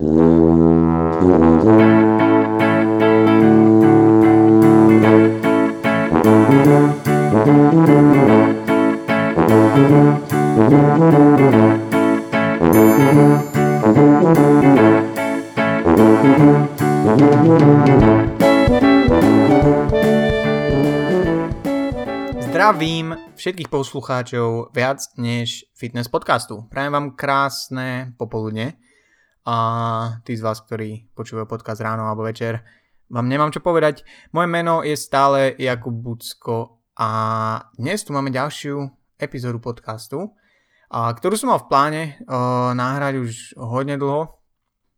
Zdravím všetkých poslucháčov viac než fitness podcastu. Prajem vám krásne popoludne a tí z vás, ktorí počúvajú podcast ráno alebo večer, vám nemám čo povedať. Moje meno je stále Jakub Bucko a dnes tu máme ďalšiu epizódu podcastu, a, ktorú som mal v pláne uh, nahrať už hodne dlho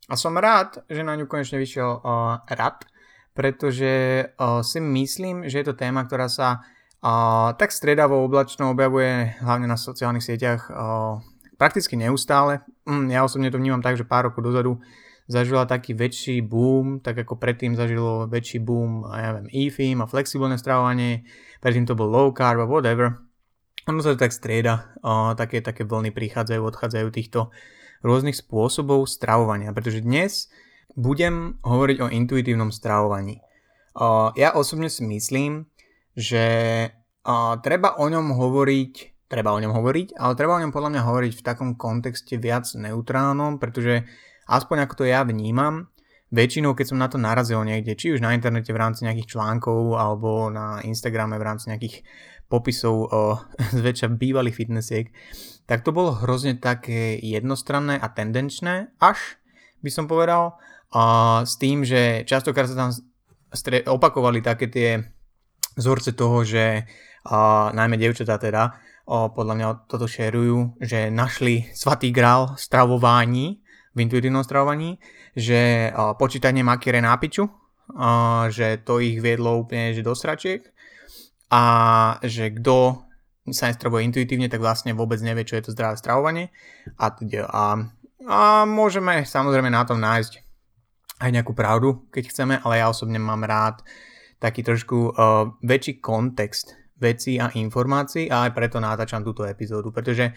a som rád, že na ňu konečne vyšiel uh, rad, pretože uh, si myslím, že je to téma, ktorá sa a tak stredavo oblačno objavuje hlavne na sociálnych sieťach a, prakticky neustále. Mm, ja osobne to vnímam tak, že pár rokov dozadu zažila taký väčší boom, tak ako predtým zažilo väčší boom, ja neviem, EFIM a flexibilné stravovanie, predtým to bol low carb a whatever. Ono sa to tak strieda, a, také, také vlny prichádzajú, odchádzajú týchto rôznych spôsobov stravovania, pretože dnes budem hovoriť o intuitívnom stravovaní. A, ja osobne si myslím, že uh, treba o ňom hovoriť, treba o ňom hovoriť, ale treba o ňom podľa mňa hovoriť v takom kontexte viac neutrálnom, pretože aspoň ako to ja vnímam, väčšinou keď som na to narazil niekde, či už na internete v rámci nejakých článkov alebo na Instagrame v rámci nejakých popisov o zväčša bývalých fitnessiek, tak to bolo hrozne také jednostranné a tendenčné, až by som povedal, a s tým, že častokrát sa tam opakovali také tie vzorce toho, že a, najmä devčatá teda, podľa mňa toto šerujú, že našli svatý grál stravování, v intuitívnom stravovaní, že počítanie makiere na piču, že to ich viedlo úplne že do sračiek a že kto sa nestravuje intuitívne, tak vlastne vôbec nevie, čo je to zdravé stravovanie. A, a, a môžeme samozrejme na tom nájsť aj nejakú pravdu, keď chceme, ale ja osobne mám rád taký trošku uh, väčší kontext vecí a informácií a aj preto natáčam túto epizódu, pretože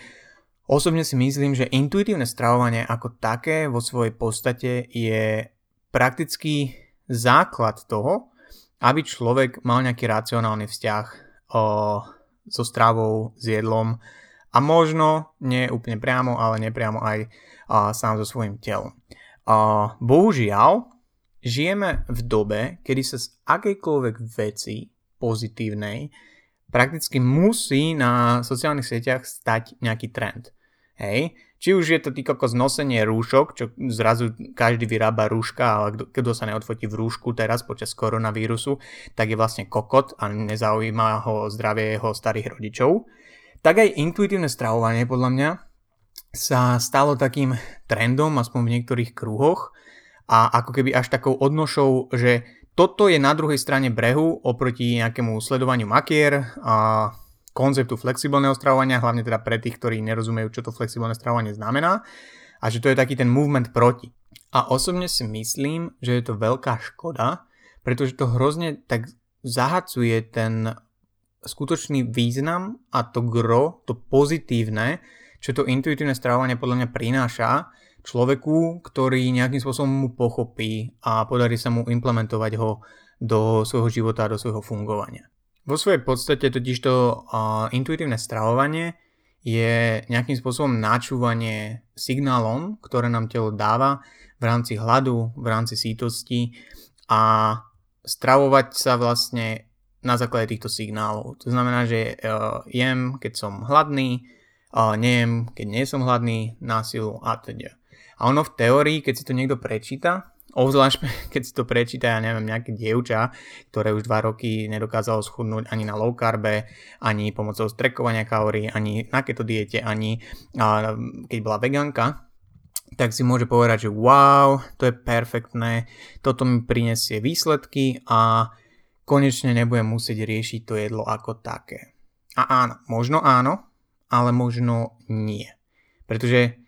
osobne si myslím, že intuitívne stravovanie ako také vo svojej podstate je prakticky základ toho, aby človek mal nejaký racionálny vzťah uh, so stravou, s jedlom a možno nie úplne priamo, ale nepriamo aj uh, sám so svojím telom. Uh, bohužiaľ, žijeme v dobe, kedy sa z akejkoľvek veci pozitívnej prakticky musí na sociálnych sieťach stať nejaký trend. Hej, či už je to tý kokos nosenie rúšok, čo zrazu každý vyrába rúška, ale kto sa neodfotí v rúšku teraz počas koronavírusu, tak je vlastne kokot a nezaujíma ho zdravie jeho starých rodičov. Tak aj intuitívne stravovanie podľa mňa sa stalo takým trendom, aspoň v niektorých kruhoch, a ako keby až takou odnošou, že toto je na druhej strane brehu oproti nejakému sledovaniu makier a konceptu flexibilného stravovania, hlavne teda pre tých, ktorí nerozumejú, čo to flexibilné stravovanie znamená a že to je taký ten movement proti. A osobne si myslím, že je to veľká škoda, pretože to hrozne tak zahacuje ten skutočný význam a to gro, to pozitívne, čo to intuitívne stravovanie podľa mňa prináša človeku, ktorý nejakým spôsobom mu pochopí a podarí sa mu implementovať ho do svojho života a do svojho fungovania. Vo svojej podstate totiž to intuitívne stravovanie je nejakým spôsobom načúvanie signálom, ktoré nám telo dáva v rámci hladu, v rámci sítosti a stravovať sa vlastne na základe týchto signálov. To znamená, že uh, jem, keď som hladný, uh, nejem, keď nie som hladný, násilu a teda. A ono v teórii, keď si to niekto prečíta, obzvlášť keď si to prečíta, ja neviem, nejaké dievča, ktoré už 2 roky nedokázalo schudnúť ani na low carbe, ani pomocou strekovania kalórií, ani na keto diete, ani a, keď bola veganka, tak si môže povedať, že wow, to je perfektné, toto mi prinesie výsledky a konečne nebudem musieť riešiť to jedlo ako také. A áno, možno áno, ale možno nie. Pretože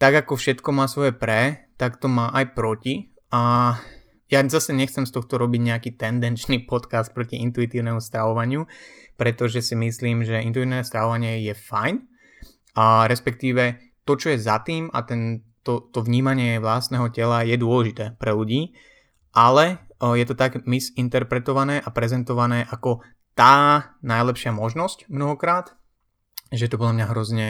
tak ako všetko má svoje pre, tak to má aj proti a ja zase nechcem z tohto robiť nejaký tendenčný podcast proti intuitívnemu stravovaniu, pretože si myslím, že intuitívne stravovanie je fajn a respektíve to, čo je za tým a ten to, to vnímanie vlastného tela je dôležité pre ľudí, ale je to tak misinterpretované a prezentované ako tá najlepšia možnosť mnohokrát, že to podľa mňa hrozne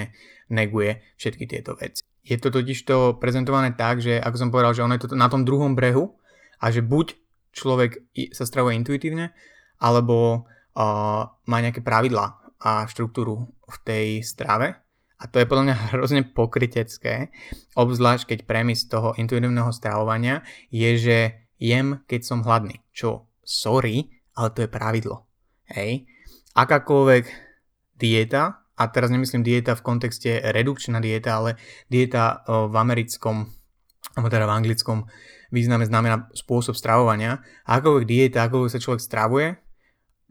neguje všetky tieto veci. Je to totiž to prezentované tak, že ako som povedal, že ono je to na tom druhom brehu a že buď človek sa stravuje intuitívne, alebo uh, má nejaké pravidlá a štruktúru v tej strave. A to je podľa mňa hrozne pokrytecké, obzvlášť keď premis toho intuitívneho stravovania je, že jem, keď som hladný. Čo, sorry, ale to je pravidlo. Hej. Akákoľvek dieta, a teraz nemyslím dieta v kontexte redukčná dieta, ale dieta v americkom, alebo teda v anglickom význame znamená spôsob stravovania. Akoľvek dieta, akoľvek sa človek stravuje,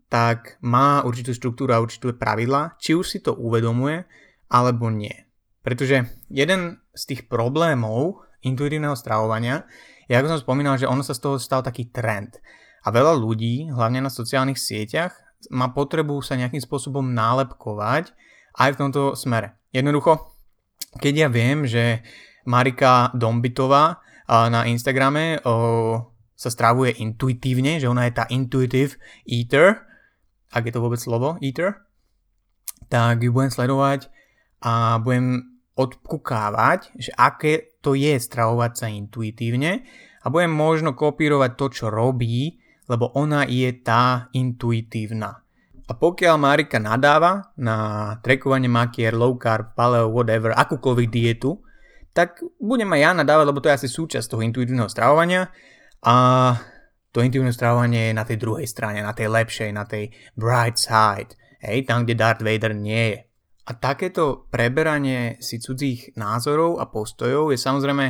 tak má určitú štruktúru a určitú pravidla, či už si to uvedomuje, alebo nie. Pretože jeden z tých problémov intuitívneho stravovania je, ako som spomínal, že ono sa z toho stal taký trend. A veľa ľudí, hlavne na sociálnych sieťach, má potrebu sa nejakým spôsobom nálepkovať aj v tomto smere. Jednoducho, keď ja viem, že Marika Dombitová na Instagrame sa stravuje intuitívne, že ona je tá intuitive eater, ak je to vôbec slovo, eater, tak ju budem sledovať a budem odkukávať, že aké to je stravovať sa intuitívne a budem možno kopírovať to, čo robí, lebo ona je tá intuitívna. A pokiaľ Marika nadáva na trekovanie makier, low carb, paleo, whatever, akúkoľvek dietu, tak budem aj ja nadávať, lebo to je asi súčasť toho intuitívneho stravovania a to intuitívne stravovanie je na tej druhej strane, na tej lepšej, na tej bright side, hej, tam, kde Darth Vader nie je. A takéto preberanie si cudzích názorov a postojov je samozrejme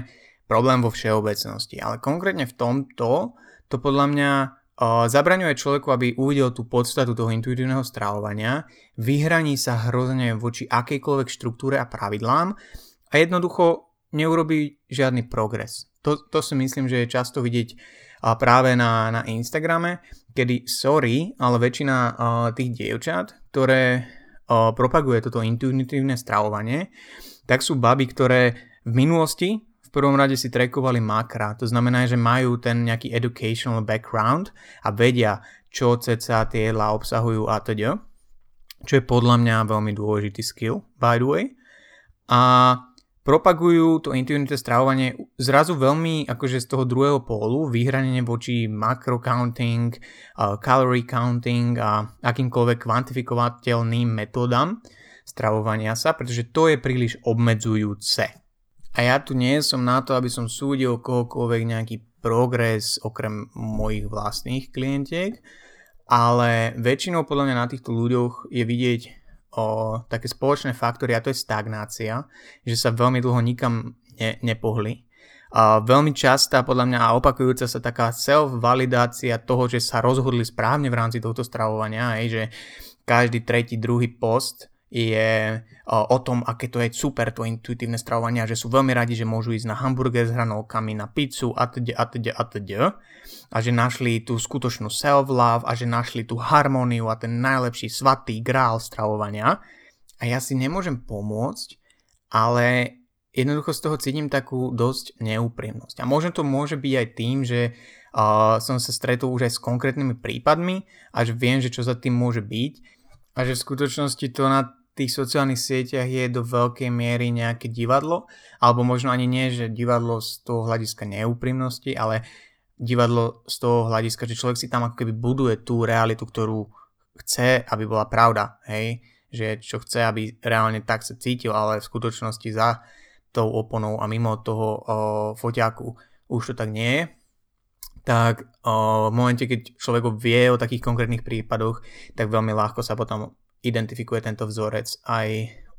problém vo všeobecnosti, ale konkrétne v tomto to podľa mňa zabraňuje človeku, aby uvidel tú podstatu toho intuitívneho stravovania, vyhraní sa hrozne voči akejkoľvek štruktúre a pravidlám a jednoducho neurobí žiadny progres. To, to si myslím, že je často vidieť práve na, na Instagrame, kedy sorry, ale väčšina tých dievčat, ktoré propaguje toto intuitívne stravovanie, tak sú baby, ktoré v minulosti v prvom rade si trekovali makra, to znamená, že majú ten nejaký educational background a vedia, čo ceca tie jedlá obsahujú a teda, čo je podľa mňa veľmi dôležitý skill, by the way. A propagujú to intuitívne stravovanie zrazu veľmi akože z toho druhého pólu, vyhranenie voči macro counting, calorie counting a akýmkoľvek kvantifikovateľným metódam stravovania sa, pretože to je príliš obmedzujúce. A ja tu nie som na to, aby som súdil kohokoľvek nejaký progres okrem mojich vlastných klientiek, ale väčšinou podľa mňa na týchto ľuďoch je vidieť o také spoločné faktory a to je stagnácia, že sa veľmi dlho nikam ne, nepohli. A veľmi častá podľa mňa a opakujúca sa taká self-validácia toho, že sa rozhodli správne v rámci tohto stravovania, aj, že každý tretí, druhý post je o tom, aké to je super to intuitívne stravovanie a že sú veľmi radi, že môžu ísť na hamburger s hranolkami, na pizzu a teda a teda a a že našli tú skutočnú self-love a že našli tú harmóniu a ten najlepší svatý grál stravovania a ja si nemôžem pomôcť, ale jednoducho z toho cítim takú dosť neúprimnosť. A možno to môže byť aj tým, že uh, som sa stretol už aj s konkrétnymi prípadmi a že viem, že čo za tým môže byť a že v skutočnosti to na tých sociálnych sieťach je do veľkej miery nejaké divadlo, alebo možno ani nie, že divadlo z toho hľadiska neúprimnosti, ale divadlo z toho hľadiska, že človek si tam ako keby buduje tú realitu, ktorú chce, aby bola pravda, hej, že čo chce, aby reálne tak sa cítil, ale v skutočnosti za tou oponou a mimo toho o, foťáku už to tak nie je, tak o, v momente, keď človek vie o takých konkrétnych prípadoch, tak veľmi ľahko sa potom identifikuje tento vzorec aj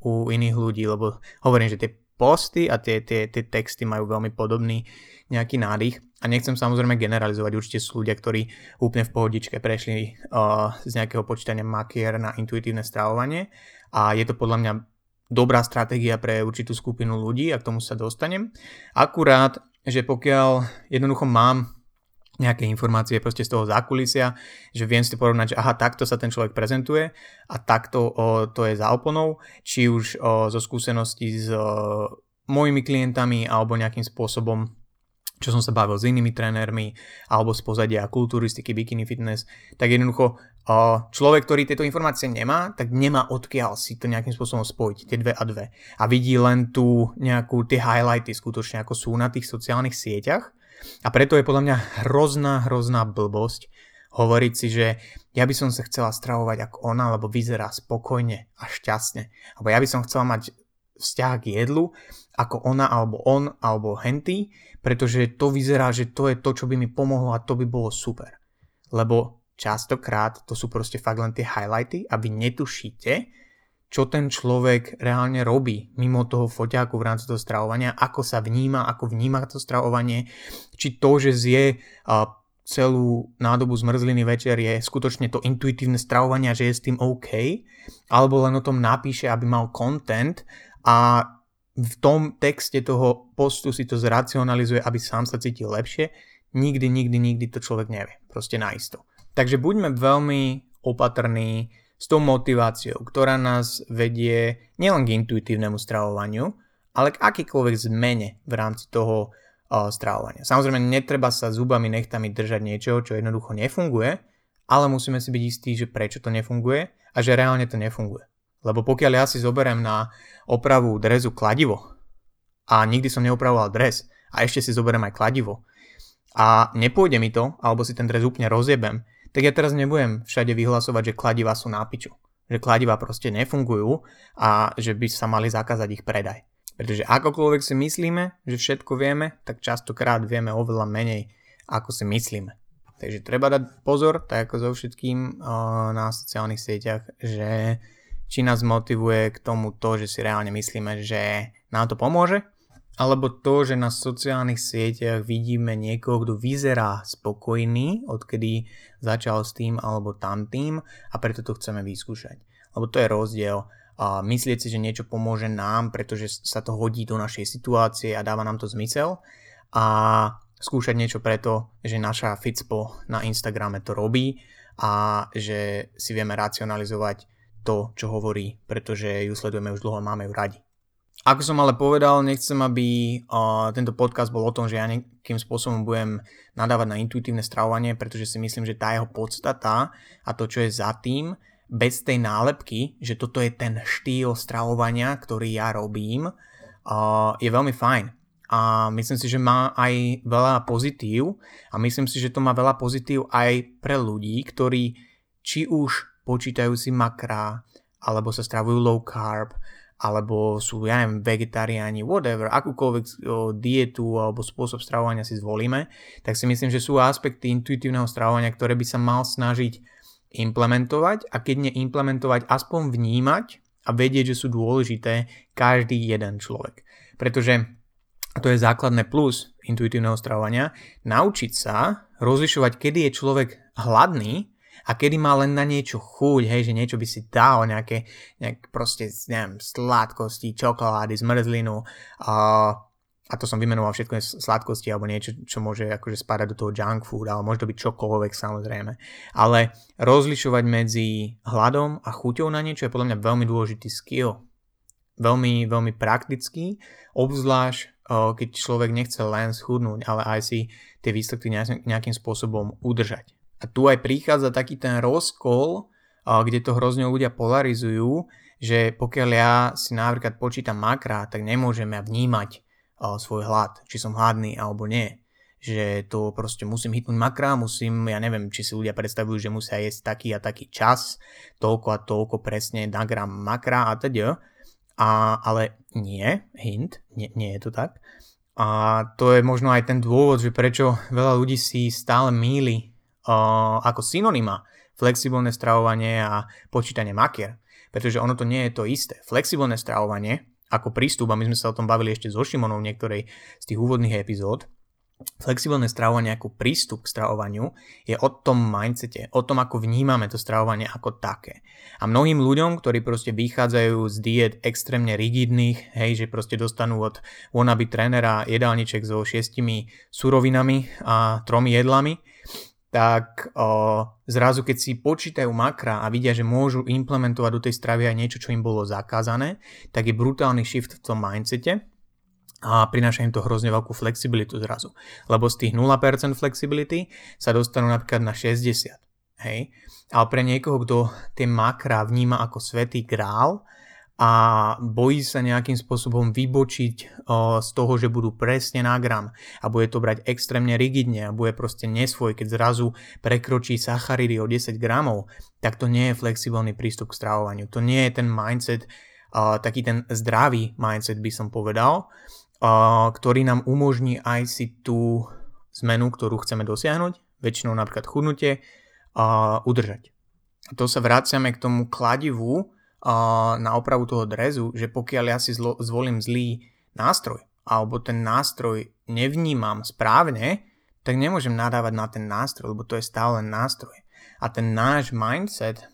u iných ľudí, lebo hovorím, že tie posty a tie, tie, tie texty majú veľmi podobný nejaký nádych a nechcem samozrejme generalizovať, určite sú ľudia, ktorí úplne v pohodičke prešli uh, z nejakého počítania makier na intuitívne stravovanie a je to podľa mňa dobrá stratégia pre určitú skupinu ľudí a k tomu sa dostanem. Akurát, že pokiaľ jednoducho mám nejaké informácie proste z toho zákulisia, že viem si porovnať, že aha, takto sa ten človek prezentuje a takto o, to je za oponou, či už o, zo skúseností z o, mojimi klientami alebo nejakým spôsobom čo som sa bavil s inými trénermi alebo z pozadia kulturistiky, bikini fitness, tak jednoducho človek, ktorý tieto informácie nemá, tak nemá odkiaľ si to nejakým spôsobom spojiť, tie dve a dve. A vidí len tu nejakú, tie highlighty skutočne, ako sú na tých sociálnych sieťach. A preto je podľa mňa hrozná, hrozná blbosť hovoriť si, že ja by som sa chcela stravovať ako ona, lebo vyzerá spokojne a šťastne. Alebo ja by som chcela mať vzťah k jedlu ako ona alebo on alebo henty, pretože to vyzerá, že to je to, čo by mi pomohlo a to by bolo super. Lebo častokrát to sú proste fakt len tie highlighty a vy netušíte, čo ten človek reálne robí mimo toho foťáku v rámci toho stravovania, ako sa vníma, ako vníma to stravovanie, či to, že zje celú nádobu zmrzliny večer je skutočne to intuitívne stravovanie, že je s tým OK, alebo len o tom napíše, aby mal content a v tom texte toho postu si to zracionalizuje, aby sám sa cítil lepšie. Nikdy, nikdy, nikdy to človek nevie. Proste naisto. Takže buďme veľmi opatrní s tou motiváciou, ktorá nás vedie nielen k intuitívnemu stravovaniu, ale k akýkoľvek zmene v rámci toho uh, stravovania. Samozrejme, netreba sa zubami, nechtami držať niečo, čo jednoducho nefunguje, ale musíme si byť istí, že prečo to nefunguje a že reálne to nefunguje. Lebo pokiaľ ja si zoberiem na opravu drezu kladivo a nikdy som neopravoval dres a ešte si zoberiem aj kladivo a nepôjde mi to, alebo si ten dres úplne rozjebem, tak ja teraz nebudem všade vyhlasovať, že kladiva sú na piču. Že kladiva proste nefungujú a že by sa mali zakázať ich predaj. Pretože akokoľvek si myslíme, že všetko vieme, tak častokrát vieme oveľa menej, ako si myslíme. Takže treba dať pozor, tak ako so všetkým uh, na sociálnych sieťach, že či nás motivuje k tomu to, že si reálne myslíme, že nám to pomôže, alebo to, že na sociálnych sieťach vidíme niekoho, kto vyzerá spokojný, odkedy začal s tým alebo tamtým a preto to chceme vyskúšať. Lebo to je rozdiel a myslieť si, že niečo pomôže nám, pretože sa to hodí do našej situácie a dáva nám to zmysel a skúšať niečo preto, že naša Fitspo na Instagrame to robí a že si vieme racionalizovať to, čo hovorí, pretože ju sledujeme už dlho a máme ju radi. Ako som ale povedal, nechcem, aby uh, tento podcast bol o tom, že ja nejakým spôsobom budem nadávať na intuitívne stravovanie, pretože si myslím, že tá jeho podstata a to, čo je za tým, bez tej nálepky, že toto je ten štýl stravovania, ktorý ja robím, uh, je veľmi fajn. A myslím si, že má aj veľa pozitív a myslím si, že to má veľa pozitív aj pre ľudí, ktorí či už počítajú si makrá, alebo sa stravujú low carb, alebo sú, ja neviem, vegetariáni, whatever, akúkoľvek dietu alebo spôsob stravovania si zvolíme, tak si myslím, že sú aspekty intuitívneho stravovania, ktoré by sa mal snažiť implementovať a keď neimplementovať, aspoň vnímať a vedieť, že sú dôležité každý jeden človek. Pretože a to je základné plus intuitívneho stravovania, naučiť sa rozlišovať, kedy je človek hladný a kedy má len na niečo chuť, hej, že niečo by si dal, nejaké, nejak proste, neviem, sladkosti, čokolády, zmrzlinu, uh, a to som vymenoval všetko sladkosti alebo niečo, čo môže akože spadať do toho junk food, ale môže to byť čokoľvek samozrejme. Ale rozlišovať medzi hladom a chuťou na niečo je podľa mňa veľmi dôležitý skill. Veľmi, veľmi praktický, obzvlášť keď človek nechce len schudnúť, ale aj si tie výsledky nejakým spôsobom udržať. A tu aj prichádza taký ten rozkol, kde to hrozne ľudia polarizujú, že pokiaľ ja si napríklad počítam makra, tak nemôžem ja vnímať svoj hlad, či som hladný alebo nie. Že to proste musím hitnúť makra, musím, ja neviem, či si ľudia predstavujú, že musia jesť taký a taký čas, toľko a toľko presne na gram makra a teda. A, ale nie, hint, nie, nie je to tak. A to je možno aj ten dôvod, že prečo veľa ľudí si stále míli ako synonyma flexibilné stravovanie a počítanie makier. Pretože ono to nie je to isté. Flexibilné stravovanie ako prístup, a my sme sa o tom bavili ešte so Šimonou v niektorej z tých úvodných epizód, flexibilné stravovanie ako prístup k stravovaniu je o tom mindsete, o tom, ako vnímame to stravovanie ako také. A mnohým ľuďom, ktorí proste vychádzajú z diet extrémne rigidných, hej, že proste dostanú od wannabe trénera jedálniček so šiestimi surovinami a tromi jedlami, tak o, zrazu keď si počítajú makra a vidia, že môžu implementovať do tej stravy aj niečo, čo im bolo zakázané, tak je brutálny shift v tom mindsete a prináša im to hrozne veľkú flexibilitu zrazu. Lebo z tých 0% flexibility sa dostanú napríklad na 60. Hej? Ale pre niekoho, kto tie makra vníma ako svetý grál a bojí sa nejakým spôsobom vybočiť z toho, že budú presne na gram a bude to brať extrémne rigidne a bude proste nesvoj, keď zrazu prekročí sacharidy o 10 gramov, tak to nie je flexibilný prístup k stravovaniu. To nie je ten mindset, taký ten zdravý mindset by som povedal, ktorý nám umožní aj si tú zmenu, ktorú chceme dosiahnuť, väčšinou napríklad chudnutie, udržať. A to sa vraciame k tomu kladivu na opravu toho drezu, že pokiaľ ja si zlo, zvolím zlý nástroj, alebo ten nástroj nevnímam správne, tak nemôžem nadávať na ten nástroj, lebo to je stále nástroj. A ten náš mindset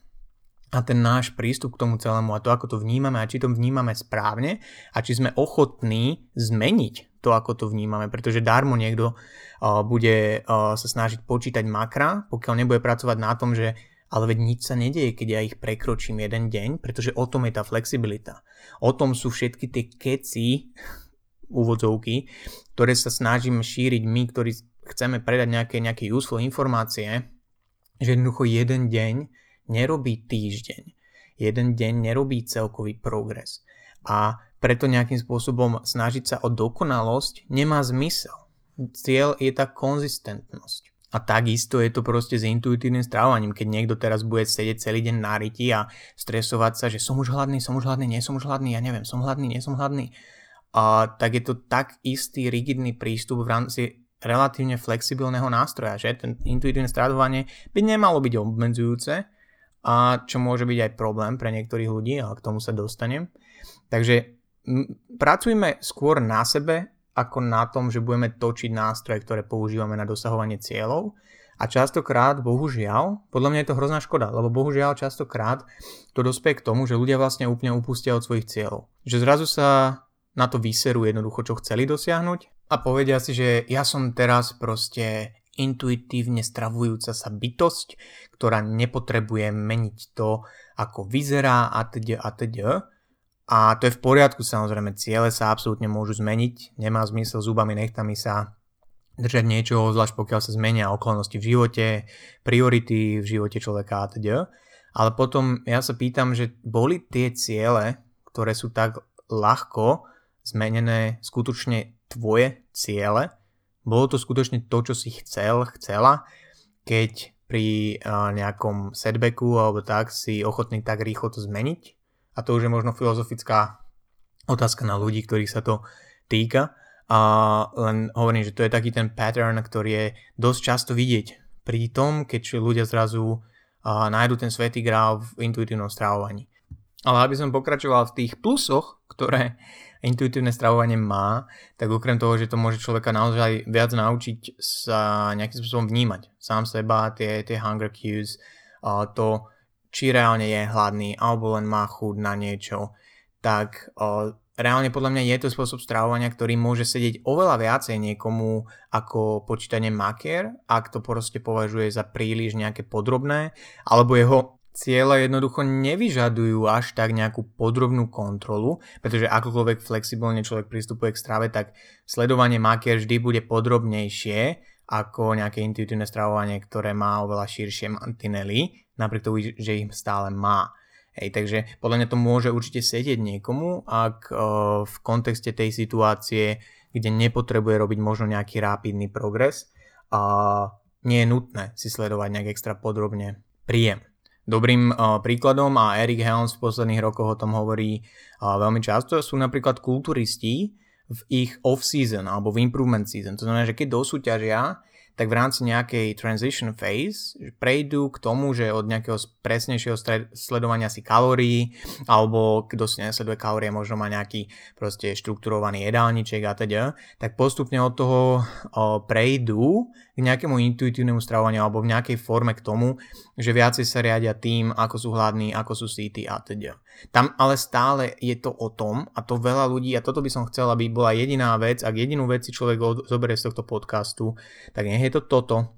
a ten náš prístup k tomu celému a to, ako to vnímame a či to vnímame správne a či sme ochotní zmeniť to, ako to vnímame, pretože darmo niekto uh, bude uh, sa snažiť počítať makra, pokiaľ nebude pracovať na tom, že ale veď nič sa nedieje, keď ja ich prekročím jeden deň, pretože o tom je tá flexibilita. O tom sú všetky tie keci, úvodzovky, ktoré sa snažíme šíriť my, ktorí chceme predať nejaké, nejaké useful informácie, že jednoducho jeden deň nerobí týždeň. Jeden deň nerobí celkový progres. A preto nejakým spôsobom snažiť sa o dokonalosť nemá zmysel. Cieľ je tá konzistentnosť. A takisto je to proste s intuitívnym strávaním. Keď niekto teraz bude sedieť celý deň na ryti a stresovať sa, že som už hladný, som už hladný, nie som už hladný, ja neviem, som hladný, nie som hladný. A, tak je to tak istý rigidný prístup v rámci relatívne flexibilného nástroja, že ten intuitívne stravovanie by nemalo byť obmedzujúce, a čo môže byť aj problém pre niektorých ľudí, ale k tomu sa dostanem. Takže pracujme skôr na sebe, ako na tom, že budeme točiť nástroje, ktoré používame na dosahovanie cieľov. A častokrát, bohužiaľ, podľa mňa je to hrozná škoda, lebo bohužiaľ častokrát to dospie k tomu, že ľudia vlastne úplne upustia od svojich cieľov. Že zrazu sa na to vyserú jednoducho, čo chceli dosiahnuť a povedia si, že ja som teraz proste intuitívne stravujúca sa bytosť, ktorá nepotrebuje meniť to, ako vyzerá a teď a teď. A to je v poriadku, samozrejme, ciele sa absolútne môžu zmeniť, nemá zmysel zubami, nechtami sa držať niečo, zvlášť pokiaľ sa zmenia okolnosti v živote, priority v živote človeka a teď. Ale potom ja sa pýtam, že boli tie ciele, ktoré sú tak ľahko zmenené, skutočne tvoje ciele, bolo to skutočne to, čo si chcel, chcela, keď pri nejakom setbacku alebo tak si ochotný tak rýchlo to zmeniť. A to už je možno filozofická otázka na ľudí, ktorých sa to týka. A len hovorím, že to je taký ten pattern, ktorý je dosť často vidieť pri tom, keď ľudia zrazu a, nájdu ten svetý grál v intuitívnom stravovaní. Ale aby som pokračoval v tých plusoch, ktoré intuitívne stravovanie má, tak okrem toho, že to môže človeka naozaj viac naučiť sa nejakým spôsobom vnímať sám seba, tie, tie hunger cues, to, či reálne je hladný alebo len má chuť na niečo, tak reálne podľa mňa je to spôsob stravovania, ktorý môže sedieť oveľa viacej niekomu ako počítanie makier, ak to proste považuje za príliš nejaké podrobné, alebo jeho ciele jednoducho nevyžadujú až tak nejakú podrobnú kontrolu, pretože akokoľvek flexibilne človek pristupuje k strave, tak sledovanie makier vždy bude podrobnejšie ako nejaké intuitívne stravovanie, ktoré má oveľa širšie mantinely, napriek tomu, že ich stále má. Hej, takže podľa mňa to môže určite sedieť niekomu, ak uh, v kontexte tej situácie, kde nepotrebuje robiť možno nejaký rápidný progres, uh, nie je nutné si sledovať nejak extra podrobne príjem. Dobrým uh, príkladom, a Eric Helms v posledných rokoch o tom hovorí uh, veľmi často, sú napríklad kulturisti v ich off-season alebo v improvement season. To znamená, že keď dosúťažia, tak v rámci nejakej transition phase prejdú k tomu, že od nejakého presnejšieho sledovania si kalórií, alebo kto si nesleduje kalórie, možno má nejaký proste štrukturovaný jedálniček a teda, tak postupne od toho o, prejdú k nejakému intuitívnemu stravovaniu alebo v nejakej forme k tomu, že viacej sa riadia tým, ako sú hladní, ako sú síty a teda. Tam ale stále je to o tom, a to veľa ľudí, a toto by som chcel, aby bola jediná vec, ak jedinú vec si človek zoberie z tohto podcastu, tak nech je to toto,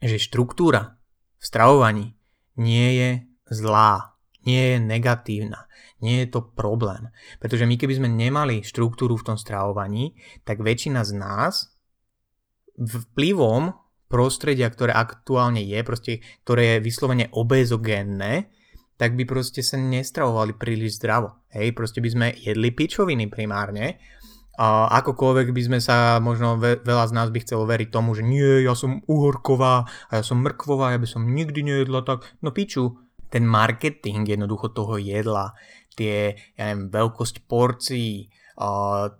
že štruktúra v stravovaní nie je zlá. nie je negatívna, nie je to problém. Pretože my keby sme nemali štruktúru v tom stravovaní, tak väčšina z nás vplyvom prostredia, ktoré aktuálne je, proste, ktoré je vyslovene obezogénne, tak by proste sa nestravovali príliš zdravo. Hej, proste by sme jedli pičoviny primárne a akokoľvek by sme sa, možno ve, veľa z nás by chcelo veriť tomu, že nie, ja som uhorková a ja som mrkvová, ja by som nikdy nejedla tak. No piču, ten marketing jednoducho toho jedla, tie, ja neviem, veľkosť porcií,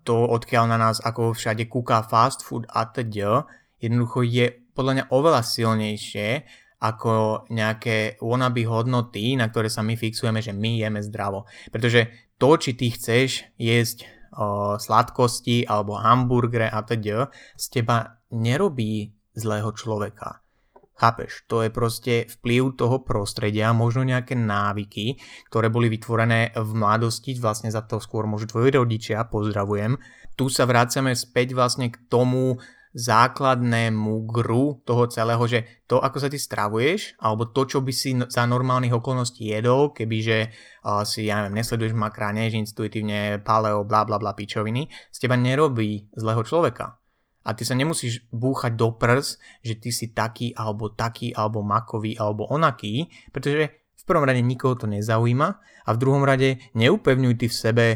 to odkiaľ na nás ako všade kúka fast food a teda, jednoducho je podľa mňa oveľa silnejšie ako nejaké wannabe hodnoty, na ktoré sa my fixujeme, že my jeme zdravo. Pretože to, či ty chceš jesť o, sladkosti alebo hamburgere a teda z teba nerobí zlého človeka. Chápeš, to je proste vplyv toho prostredia, možno nejaké návyky, ktoré boli vytvorené v mladosti, vlastne za to skôr môžu tvoji rodičia, pozdravujem. Tu sa vrácame späť vlastne k tomu základnému gru toho celého, že to, ako sa ty stravuješ, alebo to, čo by si za normálnych okolností jedol, kebyže uh, si, ja neviem, nesleduješ makrá, než intuitívne paleo, bla bla bla pičoviny, z teba nerobí zlého človeka. A ty sa nemusíš búchať do prs, že ty si taký, alebo taký, alebo makový, alebo onaký, pretože v prvom rade nikoho to nezaujíma a v druhom rade neupevňuj ty v sebe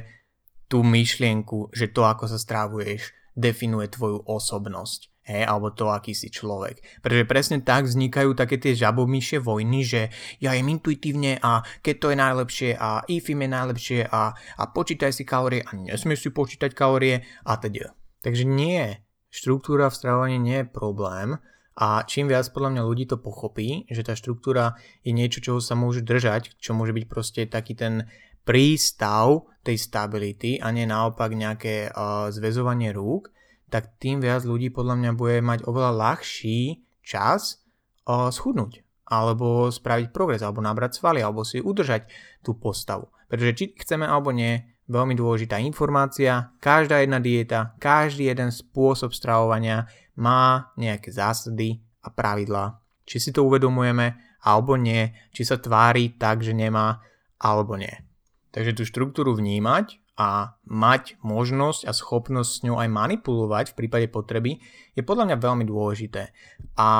tú myšlienku, že to, ako sa strávuješ, definuje tvoju osobnosť. Hej, alebo to, aký si človek. Pretože presne tak vznikajú také tie žabomíšie vojny, že ja jem intuitívne a keď to je najlepšie a IFIM je najlepšie a, a počítaj si kalórie a nesmieš si počítať kalórie a teda. Takže nie, štruktúra v stravovaní nie je problém a čím viac podľa mňa ľudí to pochopí, že tá štruktúra je niečo, čoho sa môže držať, čo môže byť proste taký ten prístav tej stability a nie naopak nejaké uh, zväzovanie rúk, tak tým viac ľudí podľa mňa bude mať oveľa ľahší čas uh, schudnúť alebo spraviť progres, alebo nabrať svaly, alebo si udržať tú postavu. Pretože či chceme alebo nie, veľmi dôležitá informácia, každá jedna dieta, každý jeden spôsob stravovania má nejaké zásady a pravidlá. Či si to uvedomujeme, alebo nie, či sa tvári tak, že nemá, alebo nie. Takže tú štruktúru vnímať a mať možnosť a schopnosť s ňou aj manipulovať v prípade potreby je podľa mňa veľmi dôležité. A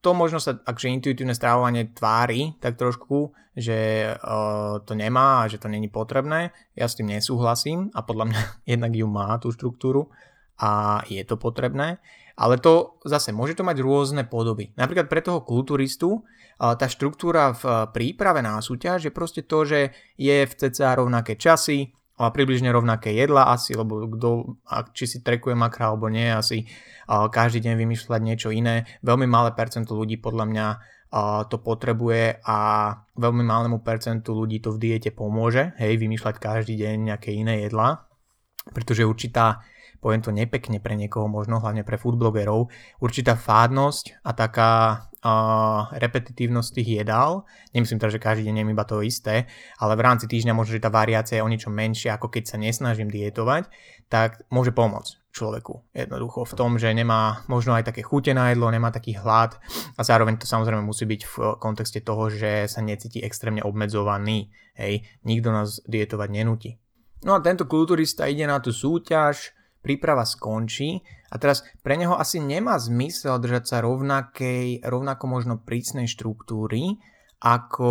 to možno sa, akže intuitívne strávovanie tvári tak trošku, že uh, to nemá a že to není potrebné. Ja s tým nesúhlasím a podľa mňa jednak ju má tú štruktúru a je to potrebné. Ale to zase môže to mať rôzne podoby. Napríklad pre toho kulturistu tá štruktúra v príprave na súťaž je proste to, že je v cca rovnaké časy, a približne rovnaké jedla asi, lebo kto, či si trekuje makra alebo nie, asi každý deň vymýšľať niečo iné. Veľmi malé percento ľudí podľa mňa to potrebuje a veľmi malému percentu ľudí to v diete pomôže, hej, vymýšľať každý deň nejaké iné jedla, pretože určitá poviem to nepekne pre niekoho, možno hlavne pre foodblogerov, určitá fádnosť a taká uh, repetitívnosť tých jedál, nemyslím teda, že každý deň jem iba to isté, ale v rámci týždňa možno, že tá variácia je o niečo menšia, ako keď sa nesnažím dietovať, tak môže pomôcť človeku jednoducho v tom, že nemá možno aj také chute na jedlo, nemá taký hlad a zároveň to samozrejme musí byť v kontexte toho, že sa necíti extrémne obmedzovaný. Hej, nikto nás dietovať nenúti. No a tento kulturista ide na tú súťaž, príprava skončí a teraz pre neho asi nemá zmysel držať sa rovnakej, rovnako možno prísnej štruktúry, ako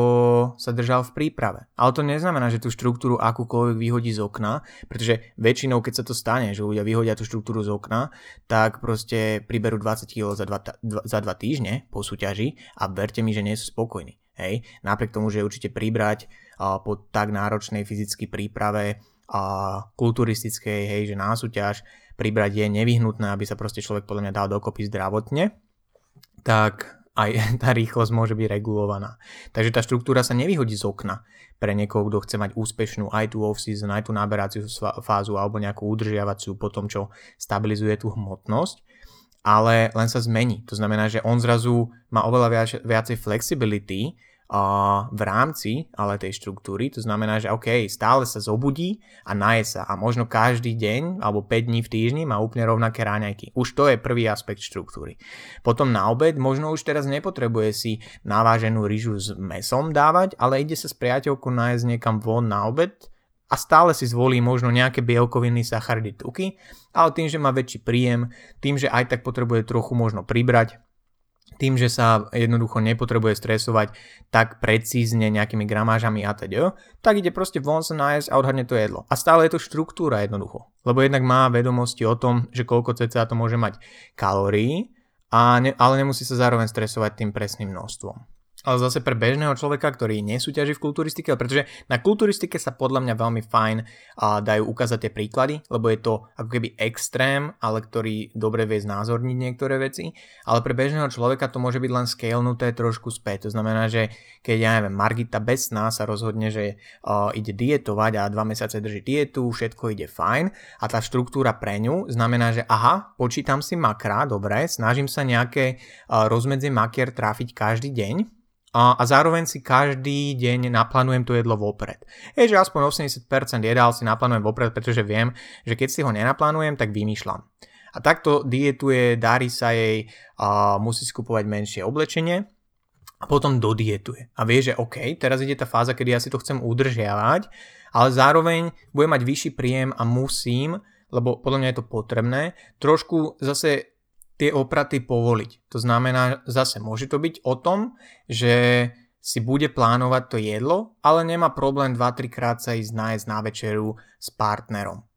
sa držal v príprave. Ale to neznamená, že tú štruktúru akúkoľvek vyhodí z okna, pretože väčšinou, keď sa to stane, že ľudia vyhodia tú štruktúru z okna, tak proste priberú 20 kg za 2, za 2 týždne po súťaži a verte mi, že nie sú spokojní. Hej? Napriek tomu, že určite pribrať uh, po tak náročnej fyzickej príprave a kulturistickej, hej, že na súťaž pribrať je nevyhnutné, aby sa proste človek podľa mňa dal dokopy zdravotne, tak aj tá rýchlosť môže byť regulovaná. Takže tá štruktúra sa nevyhodí z okna pre niekoho, kto chce mať úspešnú aj tú off-season, aj tú naberaciu fázu alebo nejakú udržiavaciu po tom, čo stabilizuje tú hmotnosť, ale len sa zmení. To znamená, že on zrazu má oveľa viac, viacej flexibility v rámci ale tej štruktúry, to znamená, že OK, stále sa zobudí a naje sa a možno každý deň alebo 5 dní v týždni má úplne rovnaké ráňajky. Už to je prvý aspekt štruktúry. Potom na obed možno už teraz nepotrebuje si naváženú rýžu s mesom dávať, ale ide sa s priateľkou nájsť niekam von na obed a stále si zvolí možno nejaké bielkoviny, sacharidy, tuky, ale tým, že má väčší príjem, tým, že aj tak potrebuje trochu možno pribrať, tým, že sa jednoducho nepotrebuje stresovať tak precízne nejakými gramážami a teda, tak ide proste von sa nájsť a odhadne to jedlo. A stále je to štruktúra jednoducho. Lebo jednak má vedomosti o tom, že koľko cca to môže mať kalórií, a ne, ale nemusí sa zároveň stresovať tým presným množstvom ale zase pre bežného človeka, ktorý nesúťaží v kulturistike, pretože na kulturistike sa podľa mňa veľmi fajn a dajú ukázať tie príklady, lebo je to ako keby extrém, ale ktorý dobre vie znázorniť niektoré veci, ale pre bežného človeka to môže byť len scalenuté trošku späť. To znamená, že keď ja neviem, Margita Besná sa rozhodne, že uh, ide dietovať a dva mesiace drží dietu, všetko ide fajn a tá štruktúra pre ňu znamená, že aha, počítam si makra, dobre, snažím sa nejaké uh, rozmedzie makier tráfiť každý deň, a, zároveň si každý deň naplánujem to jedlo vopred. Je, že aspoň 80% jedál si naplánujem vopred, pretože viem, že keď si ho nenaplánujem, tak vymýšľam. A takto dietuje, darí sa jej, a musí skupovať menšie oblečenie a potom dodietuje. A vie, že OK, teraz ide tá fáza, kedy ja si to chcem udržiavať, ale zároveň bude mať vyšší príjem a musím, lebo podľa mňa je to potrebné, trošku zase tie opraty povoliť. To znamená, zase môže to byť o tom, že si bude plánovať to jedlo, ale nemá problém 2-3 krát sa ísť nájsť na večeru s partnerom.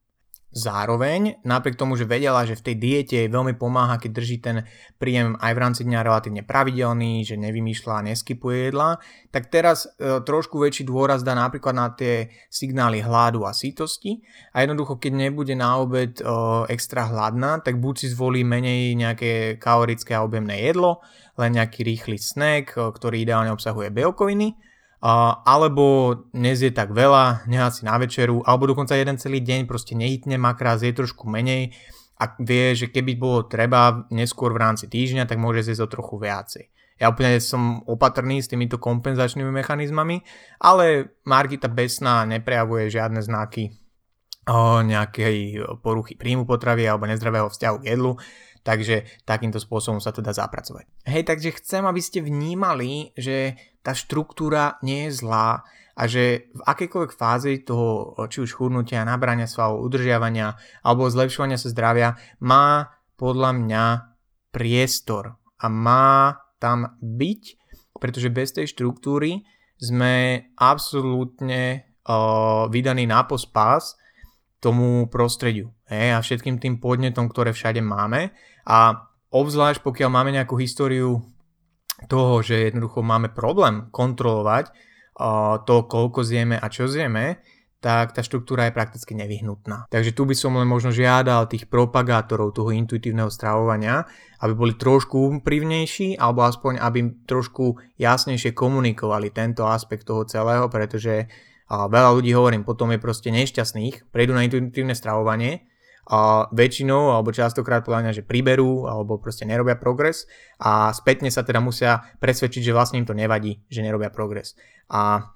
Zároveň, napriek tomu, že vedela, že v tej diete jej veľmi pomáha, keď drží ten príjem aj v rámci dňa relatívne pravidelný, že nevymýšľa a neskypuje jedla, tak teraz e, trošku väčší dôraz dá napríklad na tie signály hladu a sítosti. A jednoducho, keď nebude na obed e, extra hladná, tak buď si zvolí menej nejaké kalorické a objemné jedlo, len nejaký rýchly snack, e, ktorý ideálne obsahuje bielkoviny, alebo nezie tak veľa, nechá si na večeru, alebo dokonca jeden celý deň proste nehytne makra, zje trošku menej a vie, že keby bolo treba neskôr v rámci týždňa, tak môže zjesť o trochu viacej. Ja úplne som opatrný s týmito kompenzačnými mechanizmami, ale Margita Besná neprejavuje žiadne znaky o nejakej poruchy príjmu potravy alebo nezdravého vzťahu k jedlu, takže takýmto spôsobom sa to dá zapracovať. Hej, takže chcem, aby ste vnímali, že tá štruktúra nie je zlá a že v akejkoľvek fáze toho, či už chudnutia, nabrania svalov, udržiavania alebo zlepšovania sa zdravia, má podľa mňa priestor a má tam byť, pretože bez tej štruktúry sme absolútne vydaní na pospás tomu prostrediu hej, a všetkým tým podnetom, ktoré všade máme. A obzvlášť pokiaľ máme nejakú históriu toho, že jednoducho máme problém kontrolovať to, koľko zjeme a čo zjeme, tak tá štruktúra je prakticky nevyhnutná. Takže tu by som len možno žiadal tých propagátorov toho intuitívneho stravovania, aby boli trošku úprimnejší, alebo aspoň aby trošku jasnejšie komunikovali tento aspekt toho celého, pretože veľa ľudí, hovorím, potom je proste nešťastných, prejdú na intuitívne stravovanie, a väčšinou alebo častokrát podľa mňa, že priberú alebo proste nerobia progres a spätne sa teda musia presvedčiť, že vlastne im to nevadí, že nerobia progres. A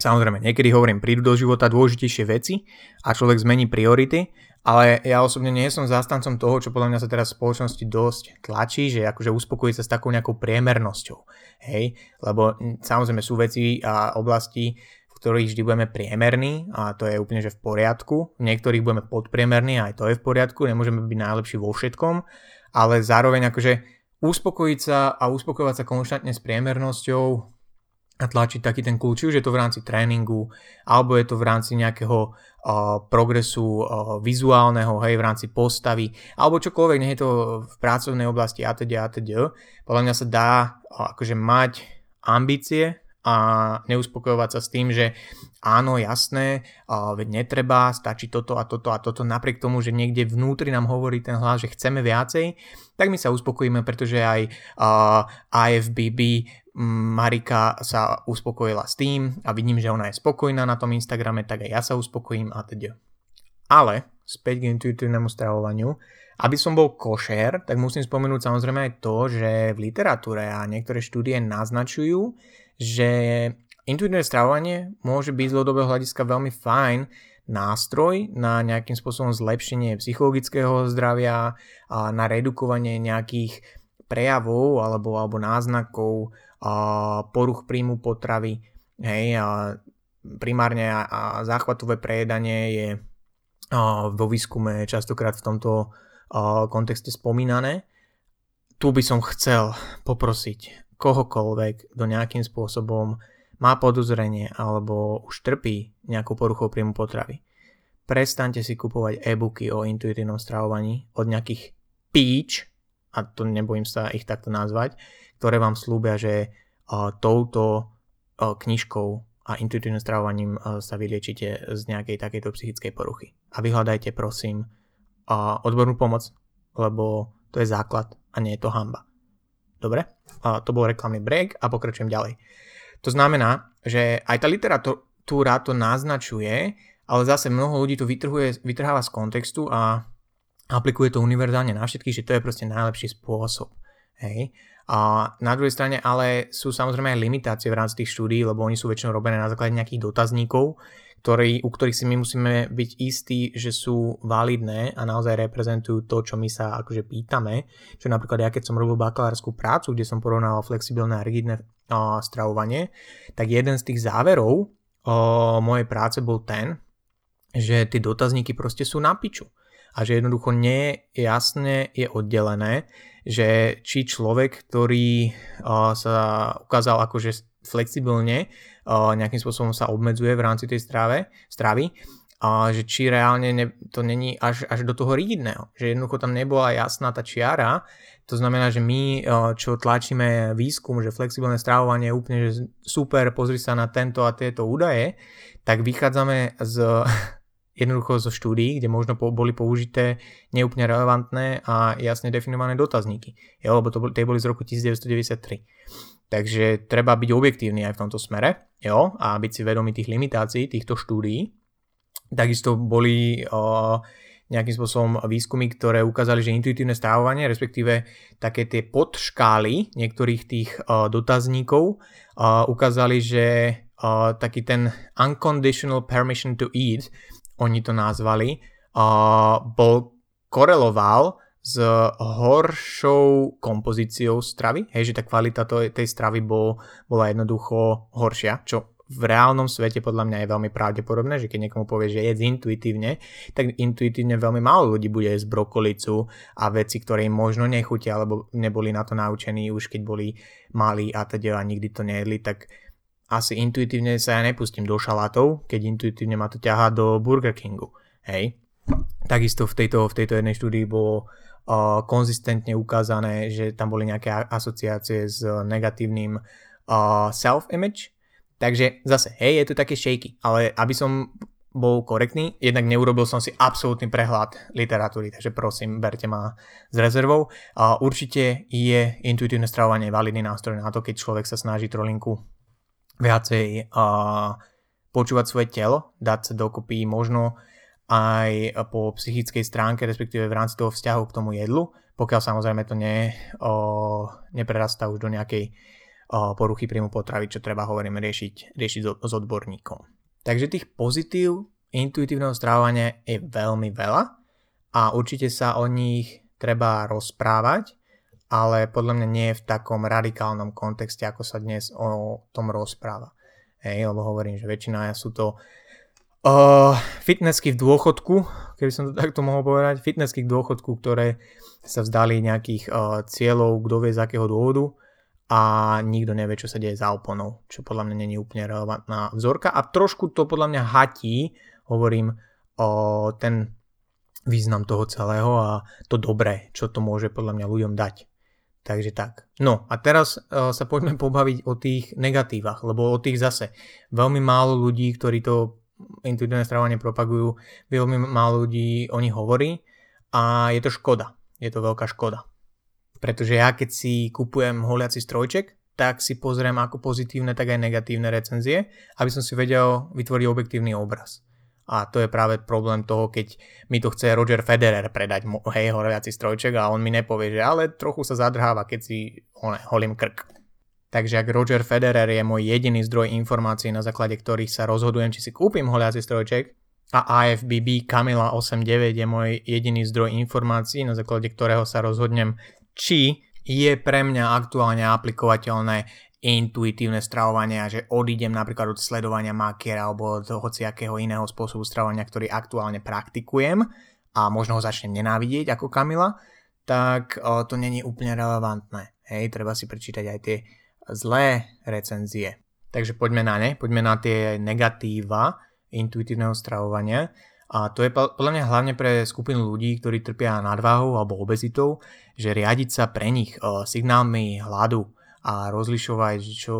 samozrejme, niekedy hovorím, prídu do života dôležitejšie veci a človek zmení priority, ale ja osobne nie som zástancom toho, čo podľa mňa sa teraz v spoločnosti dosť tlačí, že akože uspokojiť sa s takou nejakou priemernosťou. Hej, lebo samozrejme sú veci a oblasti, ktorých vždy budeme priemerní a to je úplne že v poriadku. V niektorých budeme podpriemerní a aj to je v poriadku, nemôžeme byť najlepší vo všetkom, ale zároveň akože uspokojiť sa a uspokojovať sa konštantne s priemernosťou a tlačiť taký ten kľúč, či už je to v rámci tréningu, alebo je to v rámci nejakého uh, progresu uh, vizuálneho, hej, v rámci postavy, alebo čokoľvek, nie je to v pracovnej oblasti a teda teda. Podľa mňa sa dá uh, akože mať ambície a neuspokojovať sa s tým, že áno, jasné, veď netreba, stačí toto a toto a toto, napriek tomu, že niekde vnútri nám hovorí ten hlas, že chceme viacej, tak my sa uspokojíme, pretože aj IFBB Marika sa uspokojila s tým a vidím, že ona je spokojná na tom Instagrame, tak aj ja sa uspokojím a teda. Ale späť k intuitívnemu stravovaniu, aby som bol košer, tak musím spomenúť samozrejme aj to, že v literatúre a niektoré štúdie naznačujú, že intuitívne stravovanie môže byť z dlhodobého hľadiska veľmi fajn nástroj na nejakým spôsobom zlepšenie psychologického zdravia, a na redukovanie nejakých prejavov alebo, alebo náznakov a poruch príjmu potravy. Hej, a primárne a, a záchvatové prejedanie je a, vo výskume častokrát v tomto kontexte spomínané. Tu by som chcel poprosiť kohokoľvek, kto nejakým spôsobom má podozrenie alebo už trpí nejakou poruchou príjmu potravy. Prestaňte si kupovať e-booky o intuitívnom stravovaní od nejakých píč, a to nebojím sa ich takto nazvať, ktoré vám slúbia, že touto knižkou a intuitívnym stravovaním sa vyliečite z nejakej takejto psychickej poruchy. A vyhľadajte prosím odbornú pomoc, lebo to je základ a nie je to hamba. Dobre? Uh, to bol reklamný break a pokračujem ďalej. To znamená, že aj tá literatúra to naznačuje, ale zase mnoho ľudí to vytrhuje, vytrháva z kontextu a aplikuje to univerzálne na všetkých, že to je proste najlepší spôsob. Hej. A na druhej strane ale sú samozrejme aj limitácie v rámci tých štúdí, lebo oni sú väčšinou robené na základe nejakých dotazníkov, ktorý, u ktorých si my musíme byť istí, že sú validné a naozaj reprezentujú to, čo my sa akože pýtame. Čo napríklad ja keď som robil bakalárskú prácu, kde som porovnával flexibilné a rigidné uh, stravovanie, tak jeden z tých záverov uh, mojej práce bol ten, že tie dotazníky proste sú na piču a že jednoducho nejasne je oddelené, že či človek, ktorý sa ukázal akože flexibilne nejakým spôsobom sa obmedzuje v rámci tej strave, stravy, a že či reálne ne, to není až, až do toho rigidného. Že jednoducho tam nebola jasná tá čiara, to znamená, že my, čo tlačíme výskum, že flexibilné stravovanie je úplne že super, pozri sa na tento a tieto údaje, tak vychádzame z jednoducho zo štúdií, kde možno boli použité neúplne relevantné a jasne definované dotazníky. Jo, lebo to boli, tie boli z roku 1993. Takže treba byť objektívny aj v tomto smere jo, a byť si vedomý tých limitácií týchto štúdií. Takisto boli o, nejakým spôsobom výskumy, ktoré ukázali, že intuitívne stravovanie, respektíve také tie podškály niektorých tých o, dotazníkov o, ukázali, že o, taký ten unconditional permission to eat, oni to nazvali, o, bol koreloval s horšou kompozíciou stravy, hej, že tá kvalita tej, tej stravy bol, bola jednoducho horšia, čo v reálnom svete podľa mňa je veľmi pravdepodobné, že keď niekomu povie, že jedz intuitívne, tak intuitívne veľmi málo ľudí bude jesť brokolicu a veci, ktoré im možno nechutia, alebo neboli na to naučení už keď boli malí a teda a nikdy to nejedli, tak asi intuitívne sa ja nepustím do šalátov, keď intuitívne ma to ťahá do Burger Kingu. Hej. Takisto v tejto, v tejto jednej štúdii bolo konzistentne ukázané, že tam boli nejaké asociácie s negatívnym uh, self-image. Takže zase, hej, je to také shaky, ale aby som bol korektný, jednak neurobil som si absolútny prehľad literatúry, takže prosím, berte ma s rezervou. Uh, určite je intuitívne stravovanie validný nástroj na to, keď človek sa snaží trolinku viacej uh, počúvať svoje telo, dať sa dokopy možno aj po psychickej stránke, respektíve v rámci toho vzťahu k tomu jedlu, pokiaľ samozrejme to ne, o, neprerastá už do nejakej o, poruchy príjmu potravy, čo treba hovorím riešiť, riešiť s odborníkom. Takže tých pozitív intuitívneho stravovania je veľmi veľa a určite sa o nich treba rozprávať, ale podľa mňa nie v takom radikálnom kontexte, ako sa dnes o tom rozpráva. Hej, lebo hovorím, že väčšina sú to Uh, fitnessky v dôchodku, keby som to takto mohol povedať, fitnessky v dôchodku, ktoré sa vzdali nejakých uh, cieľov, kto vie z akého dôvodu a nikto nevie, čo sa deje za oponou, čo podľa mňa není úplne relevantná vzorka a trošku to podľa mňa hatí, hovorím, o uh, ten význam toho celého a to dobré, čo to môže podľa mňa ľuďom dať. Takže tak. No a teraz uh, sa poďme pobaviť o tých negatívach, lebo o tých zase veľmi málo ľudí, ktorí to intuitívne stravovanie propagujú, veľmi málo ľudí o nich hovorí a je to škoda. Je to veľká škoda. Pretože ja keď si kupujem holiaci strojček, tak si pozriem ako pozitívne, tak aj negatívne recenzie, aby som si vedel vytvoriť objektívny obraz. A to je práve problém toho, keď mi to chce Roger Federer predať, hej, holiaci strojček a on mi nepovie, že ale trochu sa zadrháva, keď si holím krk. Takže ak Roger Federer je môj jediný zdroj informácií, na základe ktorých sa rozhodujem, či si kúpim holiaci strojček, a AFBB Kamila 89 je môj jediný zdroj informácií, na základe ktorého sa rozhodnem, či je pre mňa aktuálne aplikovateľné intuitívne stravovanie a že odídem napríklad od sledovania makiera alebo od hociakého iného spôsobu stravovania, ktorý aktuálne praktikujem a možno ho začnem nenávidieť ako Kamila, tak o, to není úplne relevantné. Hej, treba si prečítať aj tie zlé recenzie. Takže poďme na ne, poďme na tie negatíva intuitívneho stravovania. A to je podľa mňa hlavne pre skupinu ľudí, ktorí trpia nadváhou alebo obezitou, že riadiť sa pre nich uh, signálmi hladu a rozlišovať, čo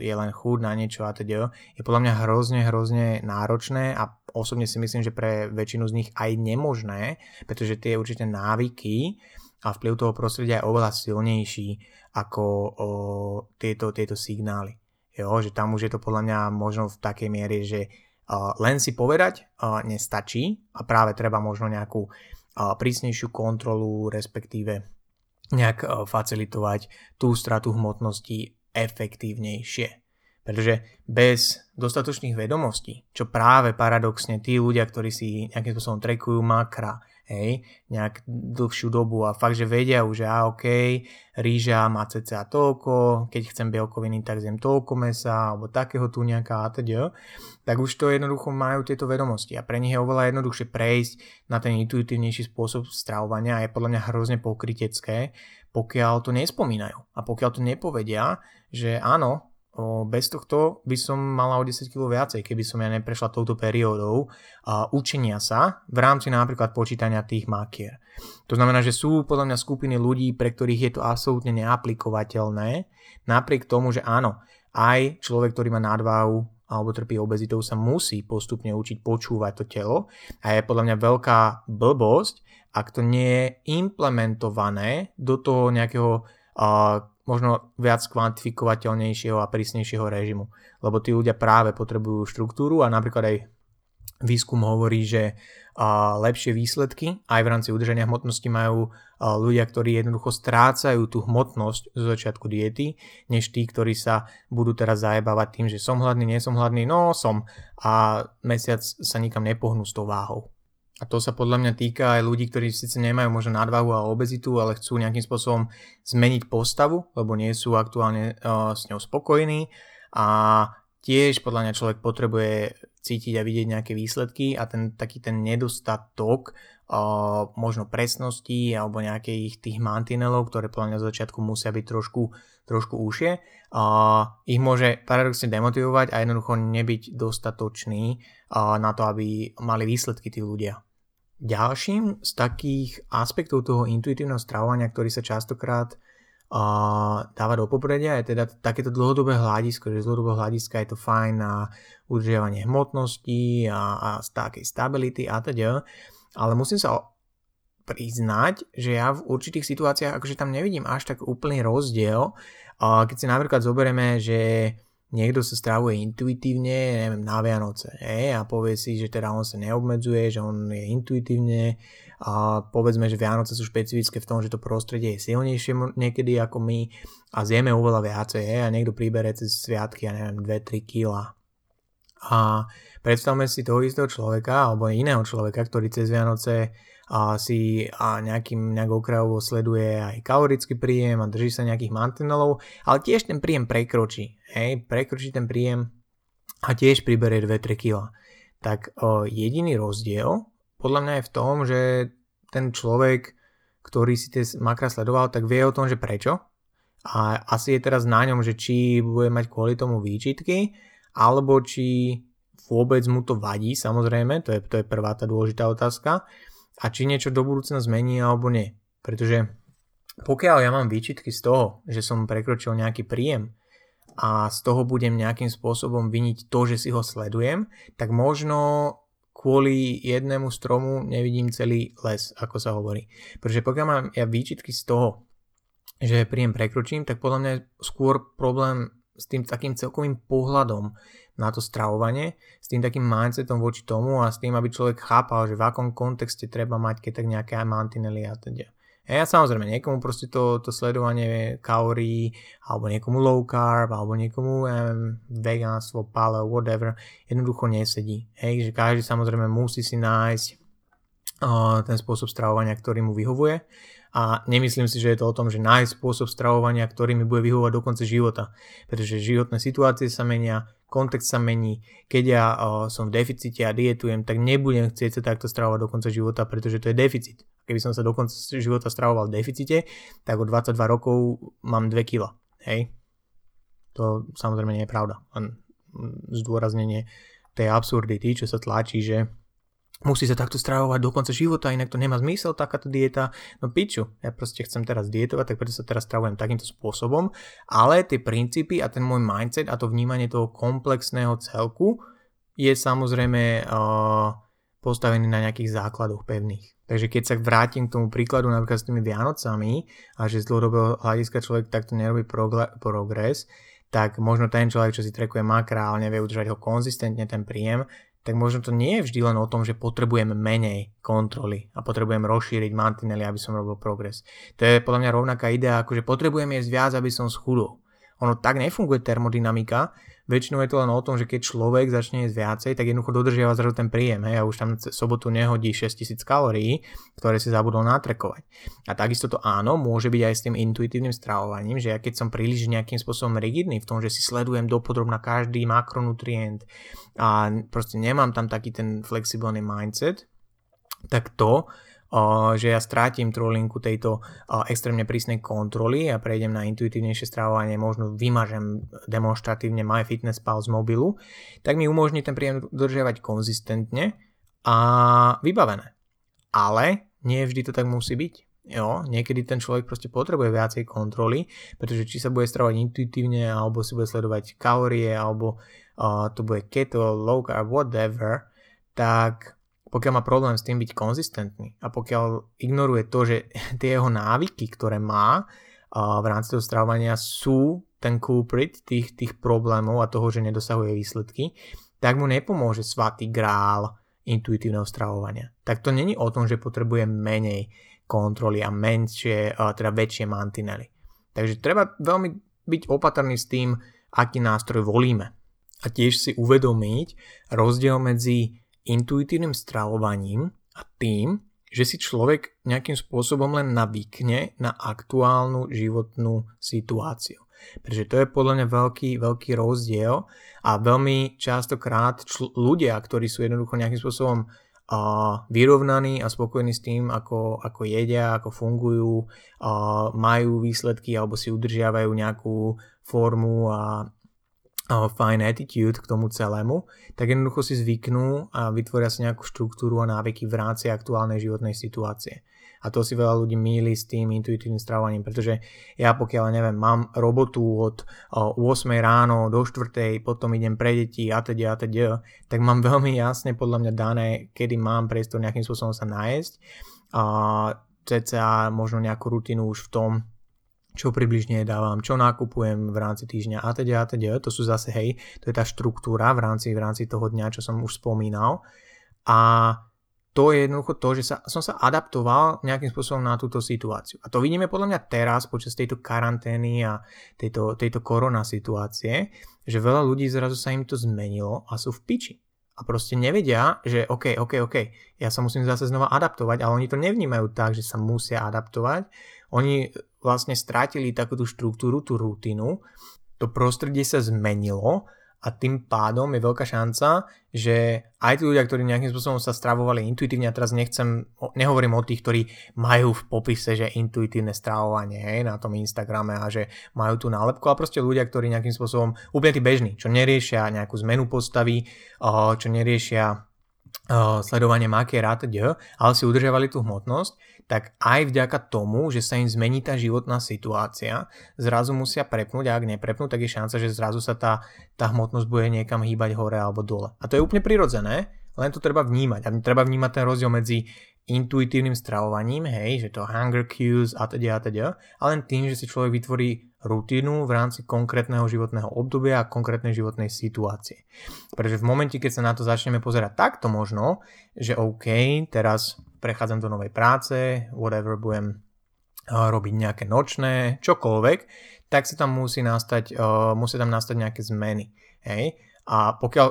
je len chud na niečo a teda je podľa mňa hrozne, hrozne náročné a osobne si myslím, že pre väčšinu z nich aj nemožné, pretože tie určite návyky a vplyv toho prostredia je oveľa silnejší ako o, tieto, tieto signály. Jo, že tam už je to podľa mňa možno v takej miere, že uh, len si povedať uh, nestačí a práve treba možno nejakú uh, prísnejšiu kontrolu, respektíve nejak uh, facilitovať tú stratu hmotnosti efektívnejšie. Pretože bez dostatočných vedomostí, čo práve paradoxne tí ľudia, ktorí si nejakým spôsobom trekujú makra, hej, nejak dlhšiu dobu a fakt, že vedia už, že a ok, rýža má cca toľko, keď chcem bielkoviny, tak zjem toľko mesa, alebo takého tu nejaká a teda, tak už to jednoducho majú tieto vedomosti a pre nich je oveľa jednoduchšie prejsť na ten intuitívnejší spôsob stravovania a je podľa mňa hrozne pokrytecké, pokiaľ to nespomínajú a pokiaľ to nepovedia, že áno, bez tohto by som mala o 10 kg viacej, keby som ja neprešla touto periódou učenia sa v rámci napríklad počítania tých makier. To znamená, že sú podľa mňa skupiny ľudí, pre ktorých je to absolútne neaplikovateľné, napriek tomu, že áno, aj človek, ktorý má nadváhu alebo trpí obezitou, sa musí postupne učiť počúvať to telo a je podľa mňa veľká blbosť, ak to nie je implementované do toho nejakého uh, možno viac kvantifikovateľnejšieho a prísnejšieho režimu. Lebo tí ľudia práve potrebujú štruktúru a napríklad aj výskum hovorí, že lepšie výsledky aj v rámci udržania hmotnosti majú ľudia, ktorí jednoducho strácajú tú hmotnosť zo začiatku diety, než tí, ktorí sa budú teraz zajebávať tým, že som hladný, nie som hladný, no som a mesiac sa nikam nepohnú s tou váhou. A to sa podľa mňa týka aj ľudí, ktorí síce nemajú možno nadvahu a obezitu, ale chcú nejakým spôsobom zmeniť postavu, lebo nie sú aktuálne uh, s ňou spokojní. A tiež podľa mňa človek potrebuje cítiť a vidieť nejaké výsledky a ten taký ten nedostatok uh, možno presnosti alebo nejakých tých mantinelov, ktoré podľa mňa z začiatku musia byť trošku, trošku užšie, uh, ich môže paradoxne demotivovať a jednoducho nebyť dostatočný na to, aby mali výsledky tí ľudia. Ďalším z takých aspektov toho intuitívneho stravovania, ktorý sa častokrát uh, dáva do popredia, je teda takéto dlhodobé hľadisko, že z dlhodobého hľadiska je to fajn na udržiavanie hmotnosti a, a takej stability a teda. Ale musím sa priznať, že ja v určitých situáciách akože tam nevidím až tak úplný rozdiel. Uh, keď si napríklad zoberieme, že niekto sa stravuje intuitívne, neviem, na Vianoce, hej, a povie si, že teda on sa neobmedzuje, že on je intuitívne. A povedzme, že Vianoce sú špecifické v tom, že to prostredie je silnejšie niekedy ako my. A zjeme oveľa viacej, hej, a niekto príbere cez sviatky, ja neviem, 2-3 kg. A predstavme si toho istého človeka alebo iného človeka, ktorý cez Vianoce a si a nejakým nejak okrajovo sleduje aj kalorický príjem a drží sa nejakých mantinelov, ale tiež ten príjem prekročí. Hej, prekročí ten príjem a tiež priberie 2-3 kg. Tak o, jediný rozdiel podľa mňa je v tom, že ten človek, ktorý si tie makra sledoval, tak vie o tom, že prečo. A asi je teraz na ňom, že či bude mať kvôli tomu výčitky, alebo či vôbec mu to vadí, samozrejme, to je, to je prvá tá dôležitá otázka a či niečo do budúcna zmení alebo nie. Pretože pokiaľ ja mám výčitky z toho, že som prekročil nejaký príjem a z toho budem nejakým spôsobom viniť to, že si ho sledujem, tak možno kvôli jednému stromu nevidím celý les, ako sa hovorí. Pretože pokiaľ mám ja výčitky z toho, že príjem prekročím, tak podľa mňa je skôr problém s tým takým celkovým pohľadom na to stravovanie, s tým takým mindsetom voči tomu a s tým, aby človek chápal, že v akom kontexte treba mať keď tak nejaké mantinely a teda. A samozrejme, niekomu proste to, to sledovanie kalórií, alebo niekomu low carb, alebo niekomu um, vegánstvo, paleo, whatever, jednoducho nesedí. Hej, že každý samozrejme musí si nájsť uh, ten spôsob stravovania, ktorý mu vyhovuje. A nemyslím si, že je to o tom, že nájsť spôsob stravovania, ktorý mi bude vyhovovať do konca života. Pretože životné situácie sa menia, kontext sa mení. Keď ja uh, som v deficite a dietujem, tak nebudem chcieť sa takto stravovať do konca života, pretože to je deficit keby som sa do konca života stravoval v deficite, tak o 22 rokov mám 2 kg. Hej? To samozrejme nie je pravda. Len zdôraznenie tej absurdity, čo sa tlačí, že musí sa takto stravovať do konca života, inak to nemá zmysel, takáto dieta. No piču, ja proste chcem teraz dietovať, tak preto sa teraz stravujem takýmto spôsobom, ale tie princípy a ten môj mindset a to vnímanie toho komplexného celku je samozrejme uh, postavený na nejakých základoch pevných. Takže keď sa vrátim k tomu príkladu napríklad s tými Vianocami a že z dlhodobého hľadiska človek takto nerobí progres, tak možno ten človek, čo si trekuje makra, ale nevie udržať ho konzistentne ten príjem, tak možno to nie je vždy len o tom, že potrebujem menej kontroly a potrebujem rozšíriť mantinely, aby som robil progres. To je podľa mňa rovnaká idea, ako že potrebujem jesť viac, aby som schudol. Ono tak nefunguje termodynamika, väčšinou je to len o tom, že keď človek začne jesť viacej, tak jednoducho dodržiava zrazu ten príjem. Hej, a už tam sobotu nehodí 6000 kalórií, ktoré si zabudol natrekovať. A takisto to áno, môže byť aj s tým intuitívnym stravovaním, že ja keď som príliš nejakým spôsobom rigidný v tom, že si sledujem dopodrobná každý makronutrient a proste nemám tam taký ten flexibilný mindset, tak to že ja strátim trolinku tejto extrémne prísnej kontroly a prejdem na intuitívnejšie stravovanie, možno vymažem demonstratívne MyFitnessPal z mobilu, tak mi umožní ten príjem dodržiavať konzistentne a vybavené. Ale nie vždy to tak musí byť. Jo, niekedy ten človek proste potrebuje viacej kontroly, pretože či sa bude stravovať intuitívne, alebo si bude sledovať kalórie, alebo uh, to bude keto, low carb, whatever, tak pokiaľ má problém s tým byť konzistentný a pokiaľ ignoruje to, že tie jeho návyky, ktoré má v rámci toho stravovania sú ten culprit tých, tých problémov a toho, že nedosahuje výsledky, tak mu nepomôže svatý grál intuitívneho stravovania. Tak to není o tom, že potrebuje menej kontroly a menšie, teda väčšie mantinely. Takže treba veľmi byť opatrný s tým, aký nástroj volíme. A tiež si uvedomiť rozdiel medzi intuitívnym stravovaním a tým, že si človek nejakým spôsobom len navykne na aktuálnu životnú situáciu. Pretože to je podľa mňa veľký, veľký rozdiel a veľmi častokrát čl- ľudia, ktorí sú jednoducho nejakým spôsobom uh, vyrovnaní a spokojní s tým, ako, ako jedia, ako fungujú, uh, majú výsledky alebo si udržiavajú nejakú formu a fine attitude k tomu celému, tak jednoducho si zvyknú a vytvoria si nejakú štruktúru a návyky v rámci aktuálnej životnej situácie. A to si veľa ľudí míli s tým intuitívnym strávaním, pretože ja pokiaľ neviem, mám robotu od 8 ráno do 4, potom idem pre deti a teda a teda, tak mám veľmi jasne podľa mňa dané, kedy mám priestor nejakým spôsobom sa nájsť a cca možno nejakú rutinu už v tom, čo približne dávam, čo nakupujem v rámci týždňa a teda a teda. To sú zase, hej, to je tá štruktúra v rámci, v rámci toho dňa, čo som už spomínal. A to je jednoducho to, že sa, som sa adaptoval nejakým spôsobom na túto situáciu. A to vidíme podľa mňa teraz počas tejto karantény a tejto, tejto korona situácie, že veľa ľudí zrazu sa im to zmenilo a sú v piči. A proste nevedia, že OK, OK, OK, ja sa musím zase znova adaptovať, ale oni to nevnímajú tak, že sa musia adaptovať. Oni vlastne strátili takúto štruktúru, tú rutinu, to prostredie sa zmenilo a tým pádom je veľká šanca, že aj tí ľudia, ktorí nejakým spôsobom sa stravovali intuitívne, a teraz nechcem, nehovorím o tých, ktorí majú v popise, že intuitívne stravovanie hej, na tom Instagrame a že majú tú nálepku, ale proste ľudia, ktorí nejakým spôsobom, úplne tí bežní, čo neriešia nejakú zmenu postavy, čo neriešia sledovanie makier a ale si udržiavali tú hmotnosť, tak aj vďaka tomu, že sa im zmení tá životná situácia, zrazu musia prepnúť a ak neprepnú, tak je šanca, že zrazu sa tá, tá hmotnosť bude niekam hýbať hore alebo dole. A to je úplne prirodzené, len to treba vnímať. A treba vnímať ten rozdiel medzi intuitívnym stravovaním, hej, že to hunger cues a teda a teda, a len tým, že si človek vytvorí rutinu v rámci konkrétneho životného obdobia a konkrétnej životnej situácie. Pretože v momente, keď sa na to začneme pozerať takto možno, že OK, teraz prechádzam do novej práce, whatever, budem robiť nejaké nočné, čokoľvek, tak si tam musí nastať, uh, musí tam nastať nejaké zmeny. Hej? A pokiaľ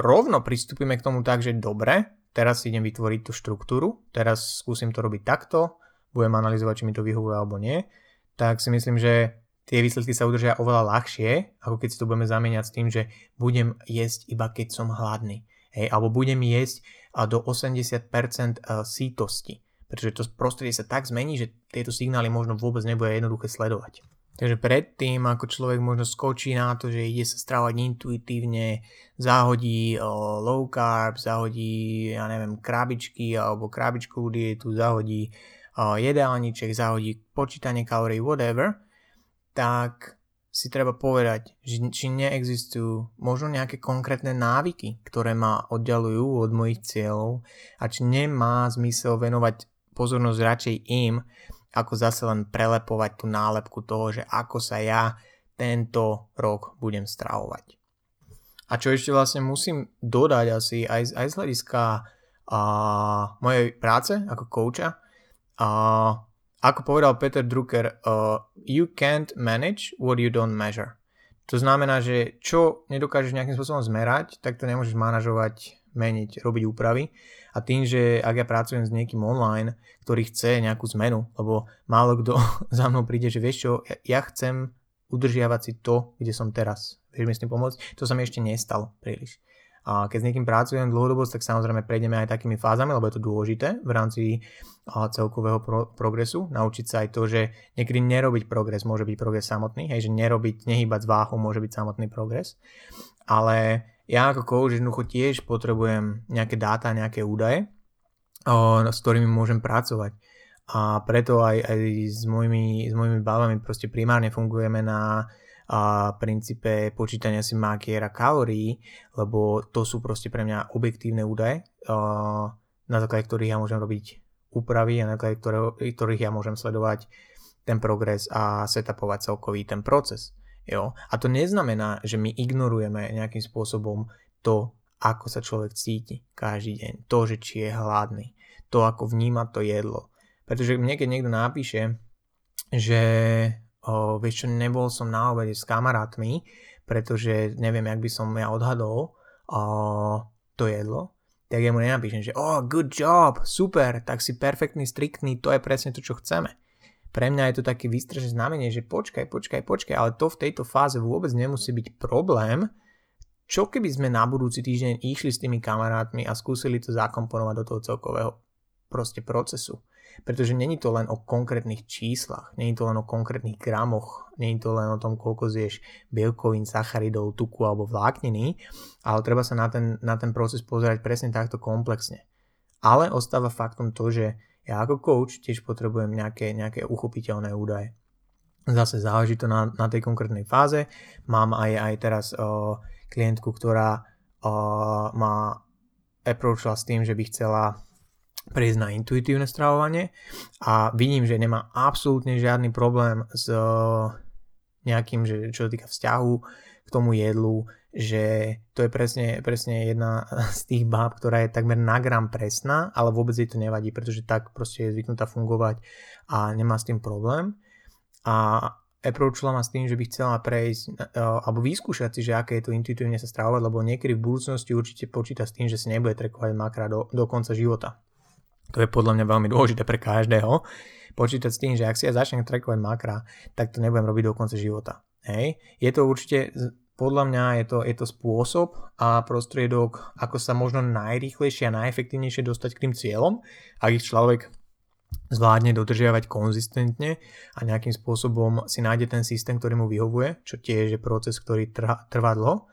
rovno pristúpime k tomu tak, že dobre, teraz idem vytvoriť tú štruktúru, teraz skúsim to robiť takto, budem analyzovať, či mi to vyhovuje alebo nie, tak si myslím, že tie výsledky sa udržia oveľa ľahšie, ako keď si to budeme zamieňať s tým, že budem jesť iba keď som hladný. Hej, alebo budem jesť do 80% sítosti pretože to prostredie sa tak zmení, že tieto signály možno vôbec nebude jednoduché sledovať. Takže predtým, ako človek možno skočí na to, že ide sa stravovať intuitívne, zahodí o, low carb, zahodí, ja neviem, krabičky alebo krabičkovú dietu, zahodí o, jedálniček, zahodí počítanie kalórií, whatever, tak si treba povedať, či neexistujú možno nejaké konkrétne návyky, ktoré ma oddalujú od mojich cieľov a či nemá zmysel venovať pozornosť radšej im, ako zase len prelepovať tú nálepku toho, že ako sa ja tento rok budem stravovať. A čo ešte vlastne musím dodať asi aj, aj z hľadiska uh, mojej práce ako kouča, uh, ako povedal Peter Drucker, uh, you can't manage what you don't measure. To znamená, že čo nedokážeš nejakým spôsobom zmerať, tak to nemôžeš manažovať, meniť, robiť úpravy. A tým, že ak ja pracujem s niekým online, ktorý chce nejakú zmenu, lebo málo kto za mnou príde, že vieš čo, ja chcem udržiavať si to, kde som teraz. Vieš mi s tým pomôcť? To sa mi ešte nestalo príliš. A keď s niekým pracujem dlhodobo, tak samozrejme prejdeme aj takými fázami, lebo je to dôležité v rámci celkového pro- progresu. Naučiť sa aj to, že niekedy nerobiť progres môže byť progres samotný, hej, že nerobiť, nehýbať z váhu môže byť samotný progres. Ale ja ako coach jednoducho tiež potrebujem nejaké dáta, nejaké údaje, o, s ktorými môžem pracovať. A preto aj, aj s, mojimi, s mojimi bavami proste primárne fungujeme na a princípe počítania si makier a kalórií, lebo to sú proste pre mňa objektívne údaje, na základe ktorých ja môžem robiť úpravy a na základe ktorých ja môžem sledovať ten progres a setupovať celkový ten proces. Jo? A to neznamená, že my ignorujeme nejakým spôsobom to, ako sa človek cíti každý deň, to, že či je hladný, to, ako vníma to jedlo. Pretože mne, keď niekto napíše, že o, vieš čo, nebol som na obede s kamarátmi, pretože neviem, jak by som ja odhadol o, to jedlo, tak ja mu nenapíšem, že oh, good job, super, tak si perfektný, striktný, to je presne to, čo chceme. Pre mňa je to také výstražné znamenie, že počkaj, počkaj, počkaj, ale to v tejto fáze vôbec nemusí byť problém. Čo keby sme na budúci týždeň išli s tými kamarátmi a skúsili to zakomponovať do toho celkového proste procesu? Pretože není to len o konkrétnych číslach, není to len o konkrétnych gramoch, není to len o tom, koľko zješ bielkovín, sacharidov, tuku alebo vlákniny, ale treba sa na ten, na ten proces pozerať presne takto komplexne. Ale ostáva faktom to, že ja ako coach tiež potrebujem nejaké, nejaké uchopiteľné údaje. Zase záleží to na, na tej konkrétnej fáze. Mám aj, aj teraz o, klientku, ktorá o, ma approachla s tým, že by chcela prejsť na intuitívne stravovanie a vidím, že nemá absolútne žiadny problém s nejakým, že, čo sa týka vzťahu k tomu jedlu, že to je presne, presne jedna z tých báb, ktorá je takmer na gram presná, ale vôbec jej to nevadí, pretože tak proste je zvyknutá fungovať a nemá s tým problém. A approachla ma s tým, že by chcela prejsť alebo vyskúšať si, že aké je to intuitívne sa stravovať, lebo niekedy v budúcnosti určite počíta s tým, že si nebude trekovať makra do, do konca života. To je podľa mňa veľmi dôležité pre každého. Počítať s tým, že ak si ja začnem trackovať makra, tak to nebudem robiť do konca života. Hej. Je to určite, podľa mňa je to, je to spôsob a prostriedok, ako sa možno najrýchlejšie a najefektívnejšie dostať k tým cieľom, ak ich človek zvládne dodržiavať konzistentne a nejakým spôsobom si nájde ten systém, ktorý mu vyhovuje, čo tiež je proces, ktorý trvá, trvá dlho,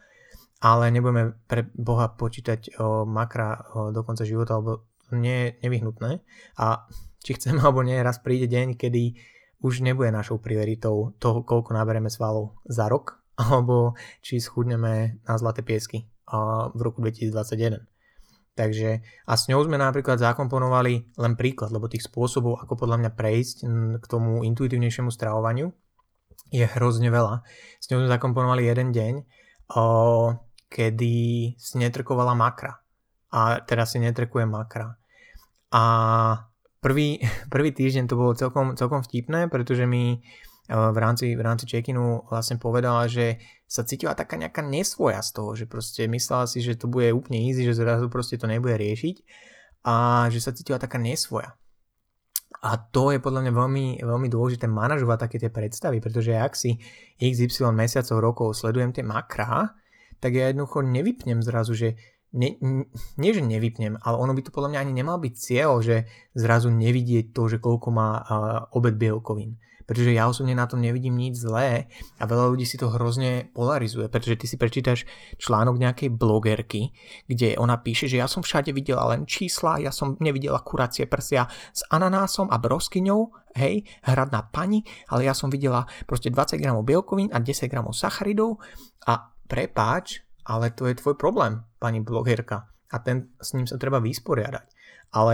ale nebudeme pre Boha počítať o makra o, do konca života, alebo nie je nevyhnutné a či chcem alebo nie, raz príde deň, kedy už nebude našou prioritou toho, koľko naberieme svalov za rok, alebo či schudneme na zlaté piesky v roku 2021. Takže a s ňou sme napríklad zakomponovali len príklad, lebo tých spôsobov, ako podľa mňa prejsť k tomu intuitívnejšiemu stravovaniu, je hrozne veľa. S ňou sme zakomponovali jeden deň, kedy si netrkovala makra. A teraz si netrekuje makra a prvý, prvý týždeň to bolo celkom, celkom vtipné, pretože mi v rámci, v rámci check-inu vlastne povedala, že sa cítila taká nejaká nesvoja z toho, že proste myslela si, že to bude úplne easy, že zrazu proste to nebude riešiť a že sa cítila taká nesvoja. A to je podľa mňa veľmi, veľmi dôležité manažovať také tie predstavy, pretože ak si XY mesiacov, rokov sledujem tie makrá, tak ja jednoducho nevypnem zrazu, že nie, nie, že nevypnem, ale ono by to podľa mňa ani nemal byť cieľ, že zrazu nevidieť to, že koľko má uh, obed bielkovín. Pretože ja osobne na tom nevidím nič zlé a veľa ľudí si to hrozne polarizuje, pretože ty si prečítaš článok nejakej blogerky, kde ona píše, že ja som všade videla len čísla, ja som nevidela kuracie prsia s ananásom a broskyňou, hej, hradná pani, ale ja som videla proste 20 gramov bielkovín a 10 gramov sacharidov a prepáč, ale to je tvoj problém, pani blogerka a ten, s ním sa treba vysporiadať. Ale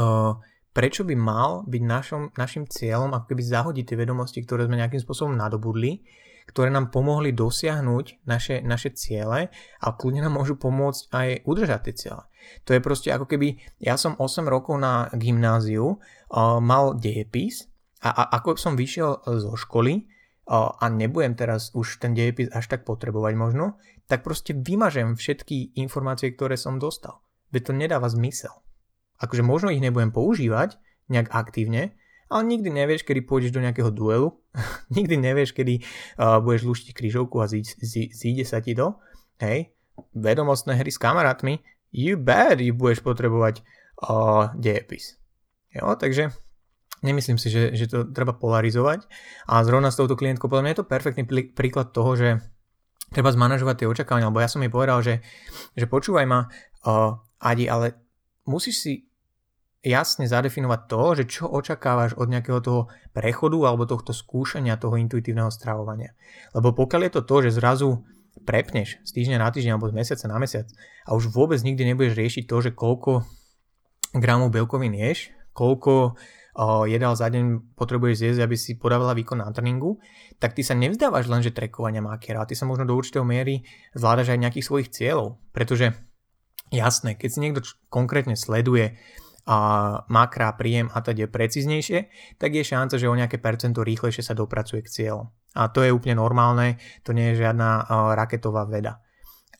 uh, prečo by mal byť našom, našim cieľom ako keby zahodiť tie vedomosti, ktoré sme nejakým spôsobom nadobudli, ktoré nám pomohli dosiahnuť naše, naše ciele a kľudne nám môžu pomôcť aj udržať tie ciele. To je proste ako keby, ja som 8 rokov na gymnáziu, uh, mal dejepis a, a ako som vyšiel zo školy uh, a nebudem teraz už ten dejepis až tak potrebovať možno, tak proste vymažem všetky informácie, ktoré som dostal. Veď to nedáva zmysel. Akože možno ich nebudem používať nejak aktívne, ale nikdy nevieš, kedy pôjdeš do nejakého duelu, nikdy nevieš, kedy uh, budeš luštiť krížovku a zíde, zíde sa ti to. Hej, vedomostné hry s kamarátmi, you bet, you budeš potrebovať uh, dejepis. Jo, takže nemyslím si, že, že to treba polarizovať a zrovna s touto klientkou podľa mňa je to perfektný príklad toho, že treba zmanažovať tie očakávania, lebo ja som jej povedal, že, že počúvaj ma, uh, Adi, ale musíš si jasne zadefinovať to, že čo očakávaš od nejakého toho prechodu alebo tohto skúšania toho intuitívneho stravovania. Lebo pokiaľ je to to, že zrazu prepneš z týždňa na týždeň alebo z mesiaca na mesiac a už vôbec nikdy nebudeš riešiť to, že koľko gramov bielkovín ješ, koľko jedál za deň potrebuješ zjesť, aby si podávala výkon na tréningu, tak ty sa nevzdávaš len, že trekovania makiera, ty sa možno do určitého miery zvládaš aj nejakých svojich cieľov, pretože jasné, keď si niekto konkrétne sleduje a makra, príjem a teda precíznejšie, tak je šanca, že o nejaké percento rýchlejšie sa dopracuje k cieľu. A to je úplne normálne, to nie je žiadna raketová veda.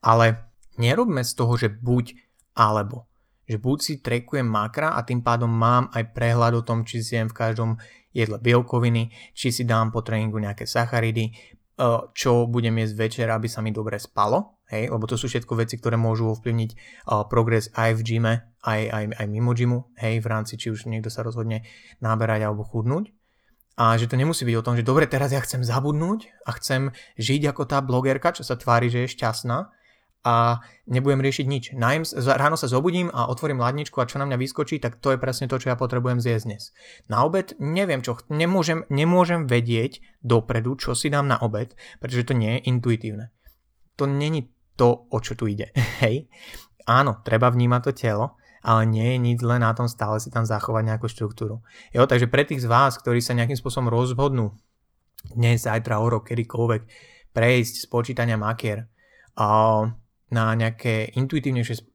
Ale nerobme z toho, že buď alebo. Že buď si trekujem makra a tým pádom mám aj prehľad o tom, či si jem v každom jedle bielkoviny, či si dám po tréningu nejaké sacharidy, uh, čo budem jesť večer, aby sa mi dobre spalo, hej, lebo to sú všetko veci, ktoré môžu ovplyvniť uh, progres aj v gyme, aj, aj, aj mimo gymu, hej, v rámci, či už niekto sa rozhodne náberať alebo chudnúť. A že to nemusí byť o tom, že dobre, teraz ja chcem zabudnúť a chcem žiť ako tá blogerka, čo sa tvári, že je šťastná a nebudem riešiť nič. Najem, ráno sa zobudím a otvorím ladničku a čo na mňa vyskočí, tak to je presne to, čo ja potrebujem zjesť dnes. Na obed neviem čo, nemôžem, nemôžem vedieť dopredu, čo si dám na obed, pretože to nie je intuitívne. To není to, o čo tu ide. Hej? Áno, treba vnímať to telo, ale nie je nič len na tom stále si tam zachovať nejakú štruktúru. Jo, takže pre tých z vás, ktorí sa nejakým spôsobom rozhodnú dnes, zajtra, o rok, kedykoľvek prejsť z počítania makier uh, na nejaké intuitívnejšie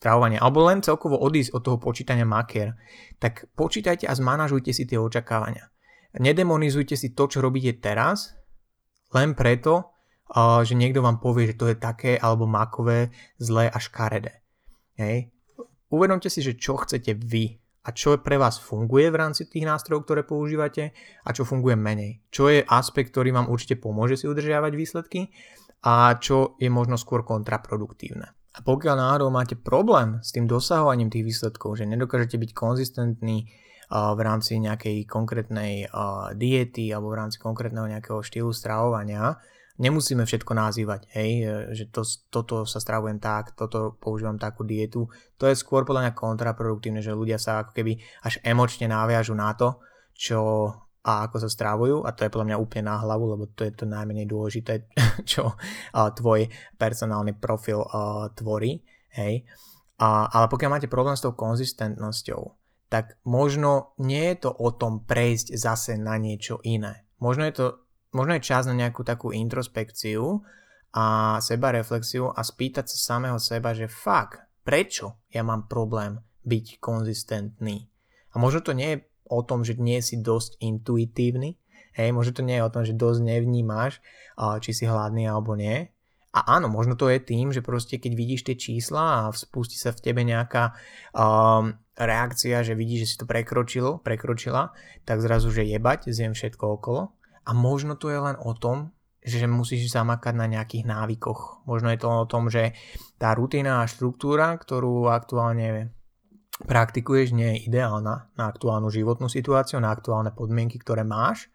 stravovanie, alebo len celkovo odísť od toho počítania makier, tak počítajte a zmanažujte si tie očakávania. Nedemonizujte si to, čo robíte teraz, len preto, že niekto vám povie, že to je také alebo makové, zlé a škaredé. Hej. Uvedomte si, že čo chcete vy a čo pre vás funguje v rámci tých nástrojov, ktoré používate a čo funguje menej. Čo je aspekt, ktorý vám určite pomôže si udržiavať výsledky a čo je možno skôr kontraproduktívne. A pokiaľ náhodou máte problém s tým dosahovaním tých výsledkov, že nedokážete byť konzistentní v rámci nejakej konkrétnej diety alebo v rámci konkrétneho nejakého štýlu stravovania, nemusíme všetko nazývať, hej, e, že to, toto sa stravujem tak, toto používam takú dietu. To je skôr podľa mňa kontraproduktívne, že ľudia sa ako keby až emočne naviažu na to, čo a ako sa strávujú a to je podľa mňa úplne na hlavu, lebo to je to najmenej dôležité, čo tvoj personálny profil tvorí, hej. Ale pokiaľ máte problém s tou konzistentnosťou, tak možno nie je to o tom prejsť zase na niečo iné. Možno je to možno je čas na nejakú takú introspekciu a seba reflexiu a spýtať sa samého seba, že fakt, prečo ja mám problém byť konzistentný? A možno to nie je o tom, že nie si dosť intuitívny, hej, možno to nie je o tom, že dosť nevnímaš, či si hladný alebo nie. A áno, možno to je tým, že proste keď vidíš tie čísla a spustí sa v tebe nejaká um, reakcia, že vidíš, že si to prekročil, prekročila, tak zrazu, že jebať, zjem všetko okolo. A možno to je len o tom, že musíš zamakať na nejakých návykoch. Možno je to o tom, že tá rutina a štruktúra, ktorú aktuálne praktikuješ, nie je ideálna na aktuálnu životnú situáciu, na aktuálne podmienky, ktoré máš.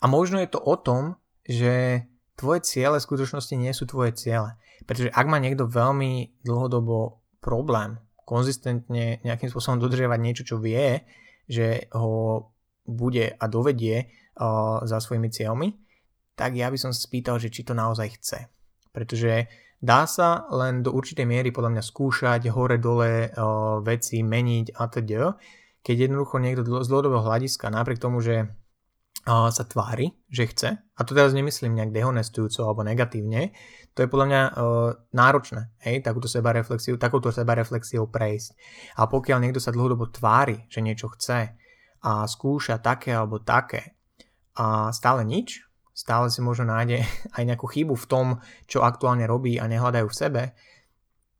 A možno je to o tom, že tvoje ciele v skutočnosti nie sú tvoje ciele. Pretože ak má niekto veľmi dlhodobo problém konzistentne nejakým spôsobom dodržiavať niečo, čo vie, že ho bude a dovedie uh, za svojimi cieľmi, tak ja by som spýtal, že či to naozaj chce. Pretože dá sa len do určitej miery podľa mňa skúšať hore-dole uh, veci, meniť a teda, keď jednoducho niekto z dlhodobého hľadiska, napriek tomu, že sa tvári, že chce, a to teraz nemyslím nejak dehonestujúco alebo negatívne, to je podľa mňa uh, náročné, hej, takúto sebareflexiu, takúto sebareflexiou prejsť. A pokiaľ niekto sa dlhodobo tvári, že niečo chce a skúša také alebo také a stále nič, stále si možno nájde aj nejakú chybu v tom, čo aktuálne robí a nehľadajú v sebe,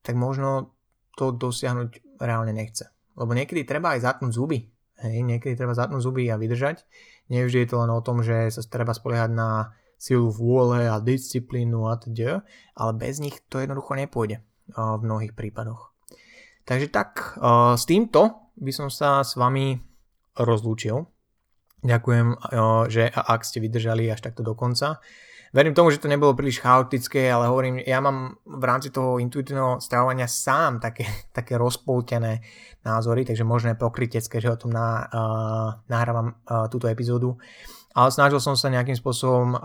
tak možno to dosiahnuť reálne nechce. Lebo niekedy treba aj zatnúť zuby. Hej, niekedy treba zatnúť zuby a vydržať Nevždy je to len o tom, že sa treba spoliehať na silu vôle a disciplínu a teda, ale bez nich to jednoducho nepôjde v mnohých prípadoch. Takže tak, s týmto by som sa s vami rozlúčil. Ďakujem, že ak ste vydržali až takto do konca. Verím tomu, že to nebolo príliš chaotické, ale hovorím, ja mám v rámci toho intuitívneho stravovania sám také, také rozpoltené názory, takže možno je pokrytecké, že o tom na, uh, nahrávam uh, túto epizódu. Ale snažil som sa nejakým spôsobom uh,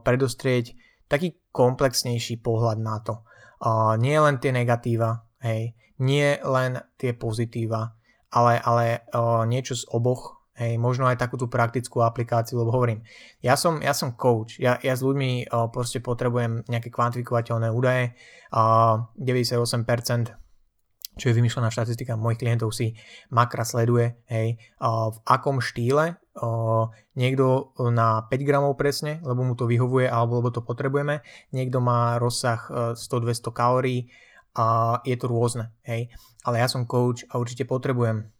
predostrieť taký komplexnejší pohľad na to. Uh, nie len tie negatíva, hej, nie len tie pozitíva, ale, ale uh, niečo z oboch Hej, možno aj takú tú praktickú aplikáciu, lebo hovorím, ja som, ja som coach, ja, ja s ľuďmi uh, proste potrebujem nejaké kvantifikovateľné údaje, uh, 98% čo je vymýšľaná štatistika mojich klientov si makra sleduje, hej, uh, v akom štýle uh, niekto na 5 gramov presne, lebo mu to vyhovuje alebo lebo to potrebujeme, niekto má rozsah uh, 100-200 kalórií a je to rôzne, hej, ale ja som coach a určite potrebujem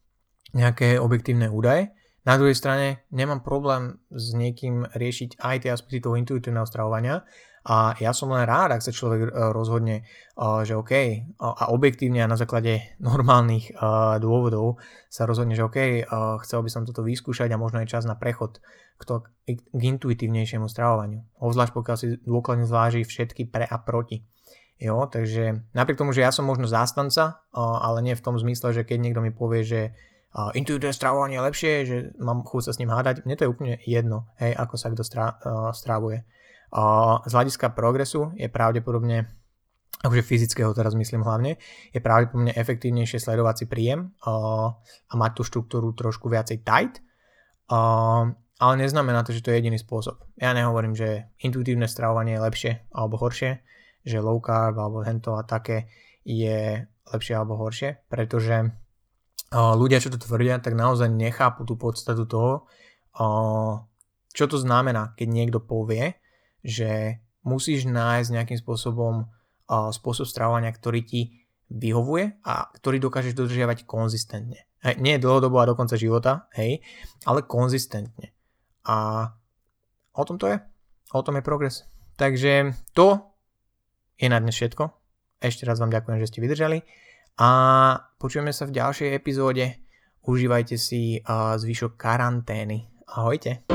nejaké objektívne údaje, na druhej strane nemám problém s niekým riešiť aj tie aspekty toho intuitívneho stravovania a ja som len rád, ak sa človek e, rozhodne, e, že OK a objektívne a na základe normálnych e, dôvodov sa rozhodne, že OK, chcel by som toto vyskúšať a možno je čas na prechod k, to, k intuitívnejšiemu stravovaniu. Obzvlášť pokiaľ si dôkladne zváži všetky pre a proti. Jo, takže napriek tomu, že ja som možno zástanca, ale nie v tom zmysle, že keď niekto mi povie, že intuitívne stravovanie je lepšie, že mám chuť sa s ním hádať. Mne to je úplne jedno, hej, ako sa kto strá, uh, strávuje. Uh, z hľadiska progresu je pravdepodobne akože fyzického teraz myslím hlavne, je pravdepodobne efektívnejšie sledovať si príjem uh, a mať tú štruktúru trošku viacej tight, uh, ale neznamená to, že to je jediný spôsob. Ja nehovorím, že intuitívne stravovanie je lepšie alebo horšie, že low carb alebo hento a také je lepšie alebo horšie, pretože ľudia, čo to tvrdia, tak naozaj nechápu tú podstatu toho, čo to znamená, keď niekto povie, že musíš nájsť nejakým spôsobom spôsob stravovania, ktorý ti vyhovuje a ktorý dokážeš dodržiavať konzistentne. Hej, nie dlhodobo a do konca života, hej, ale konzistentne. A o tom to je. O tom je progres. Takže to je na dnes všetko. Ešte raz vám ďakujem, že ste vydržali a počujeme sa v ďalšej epizóde. Užívajte si zvyšok karantény. Ahojte.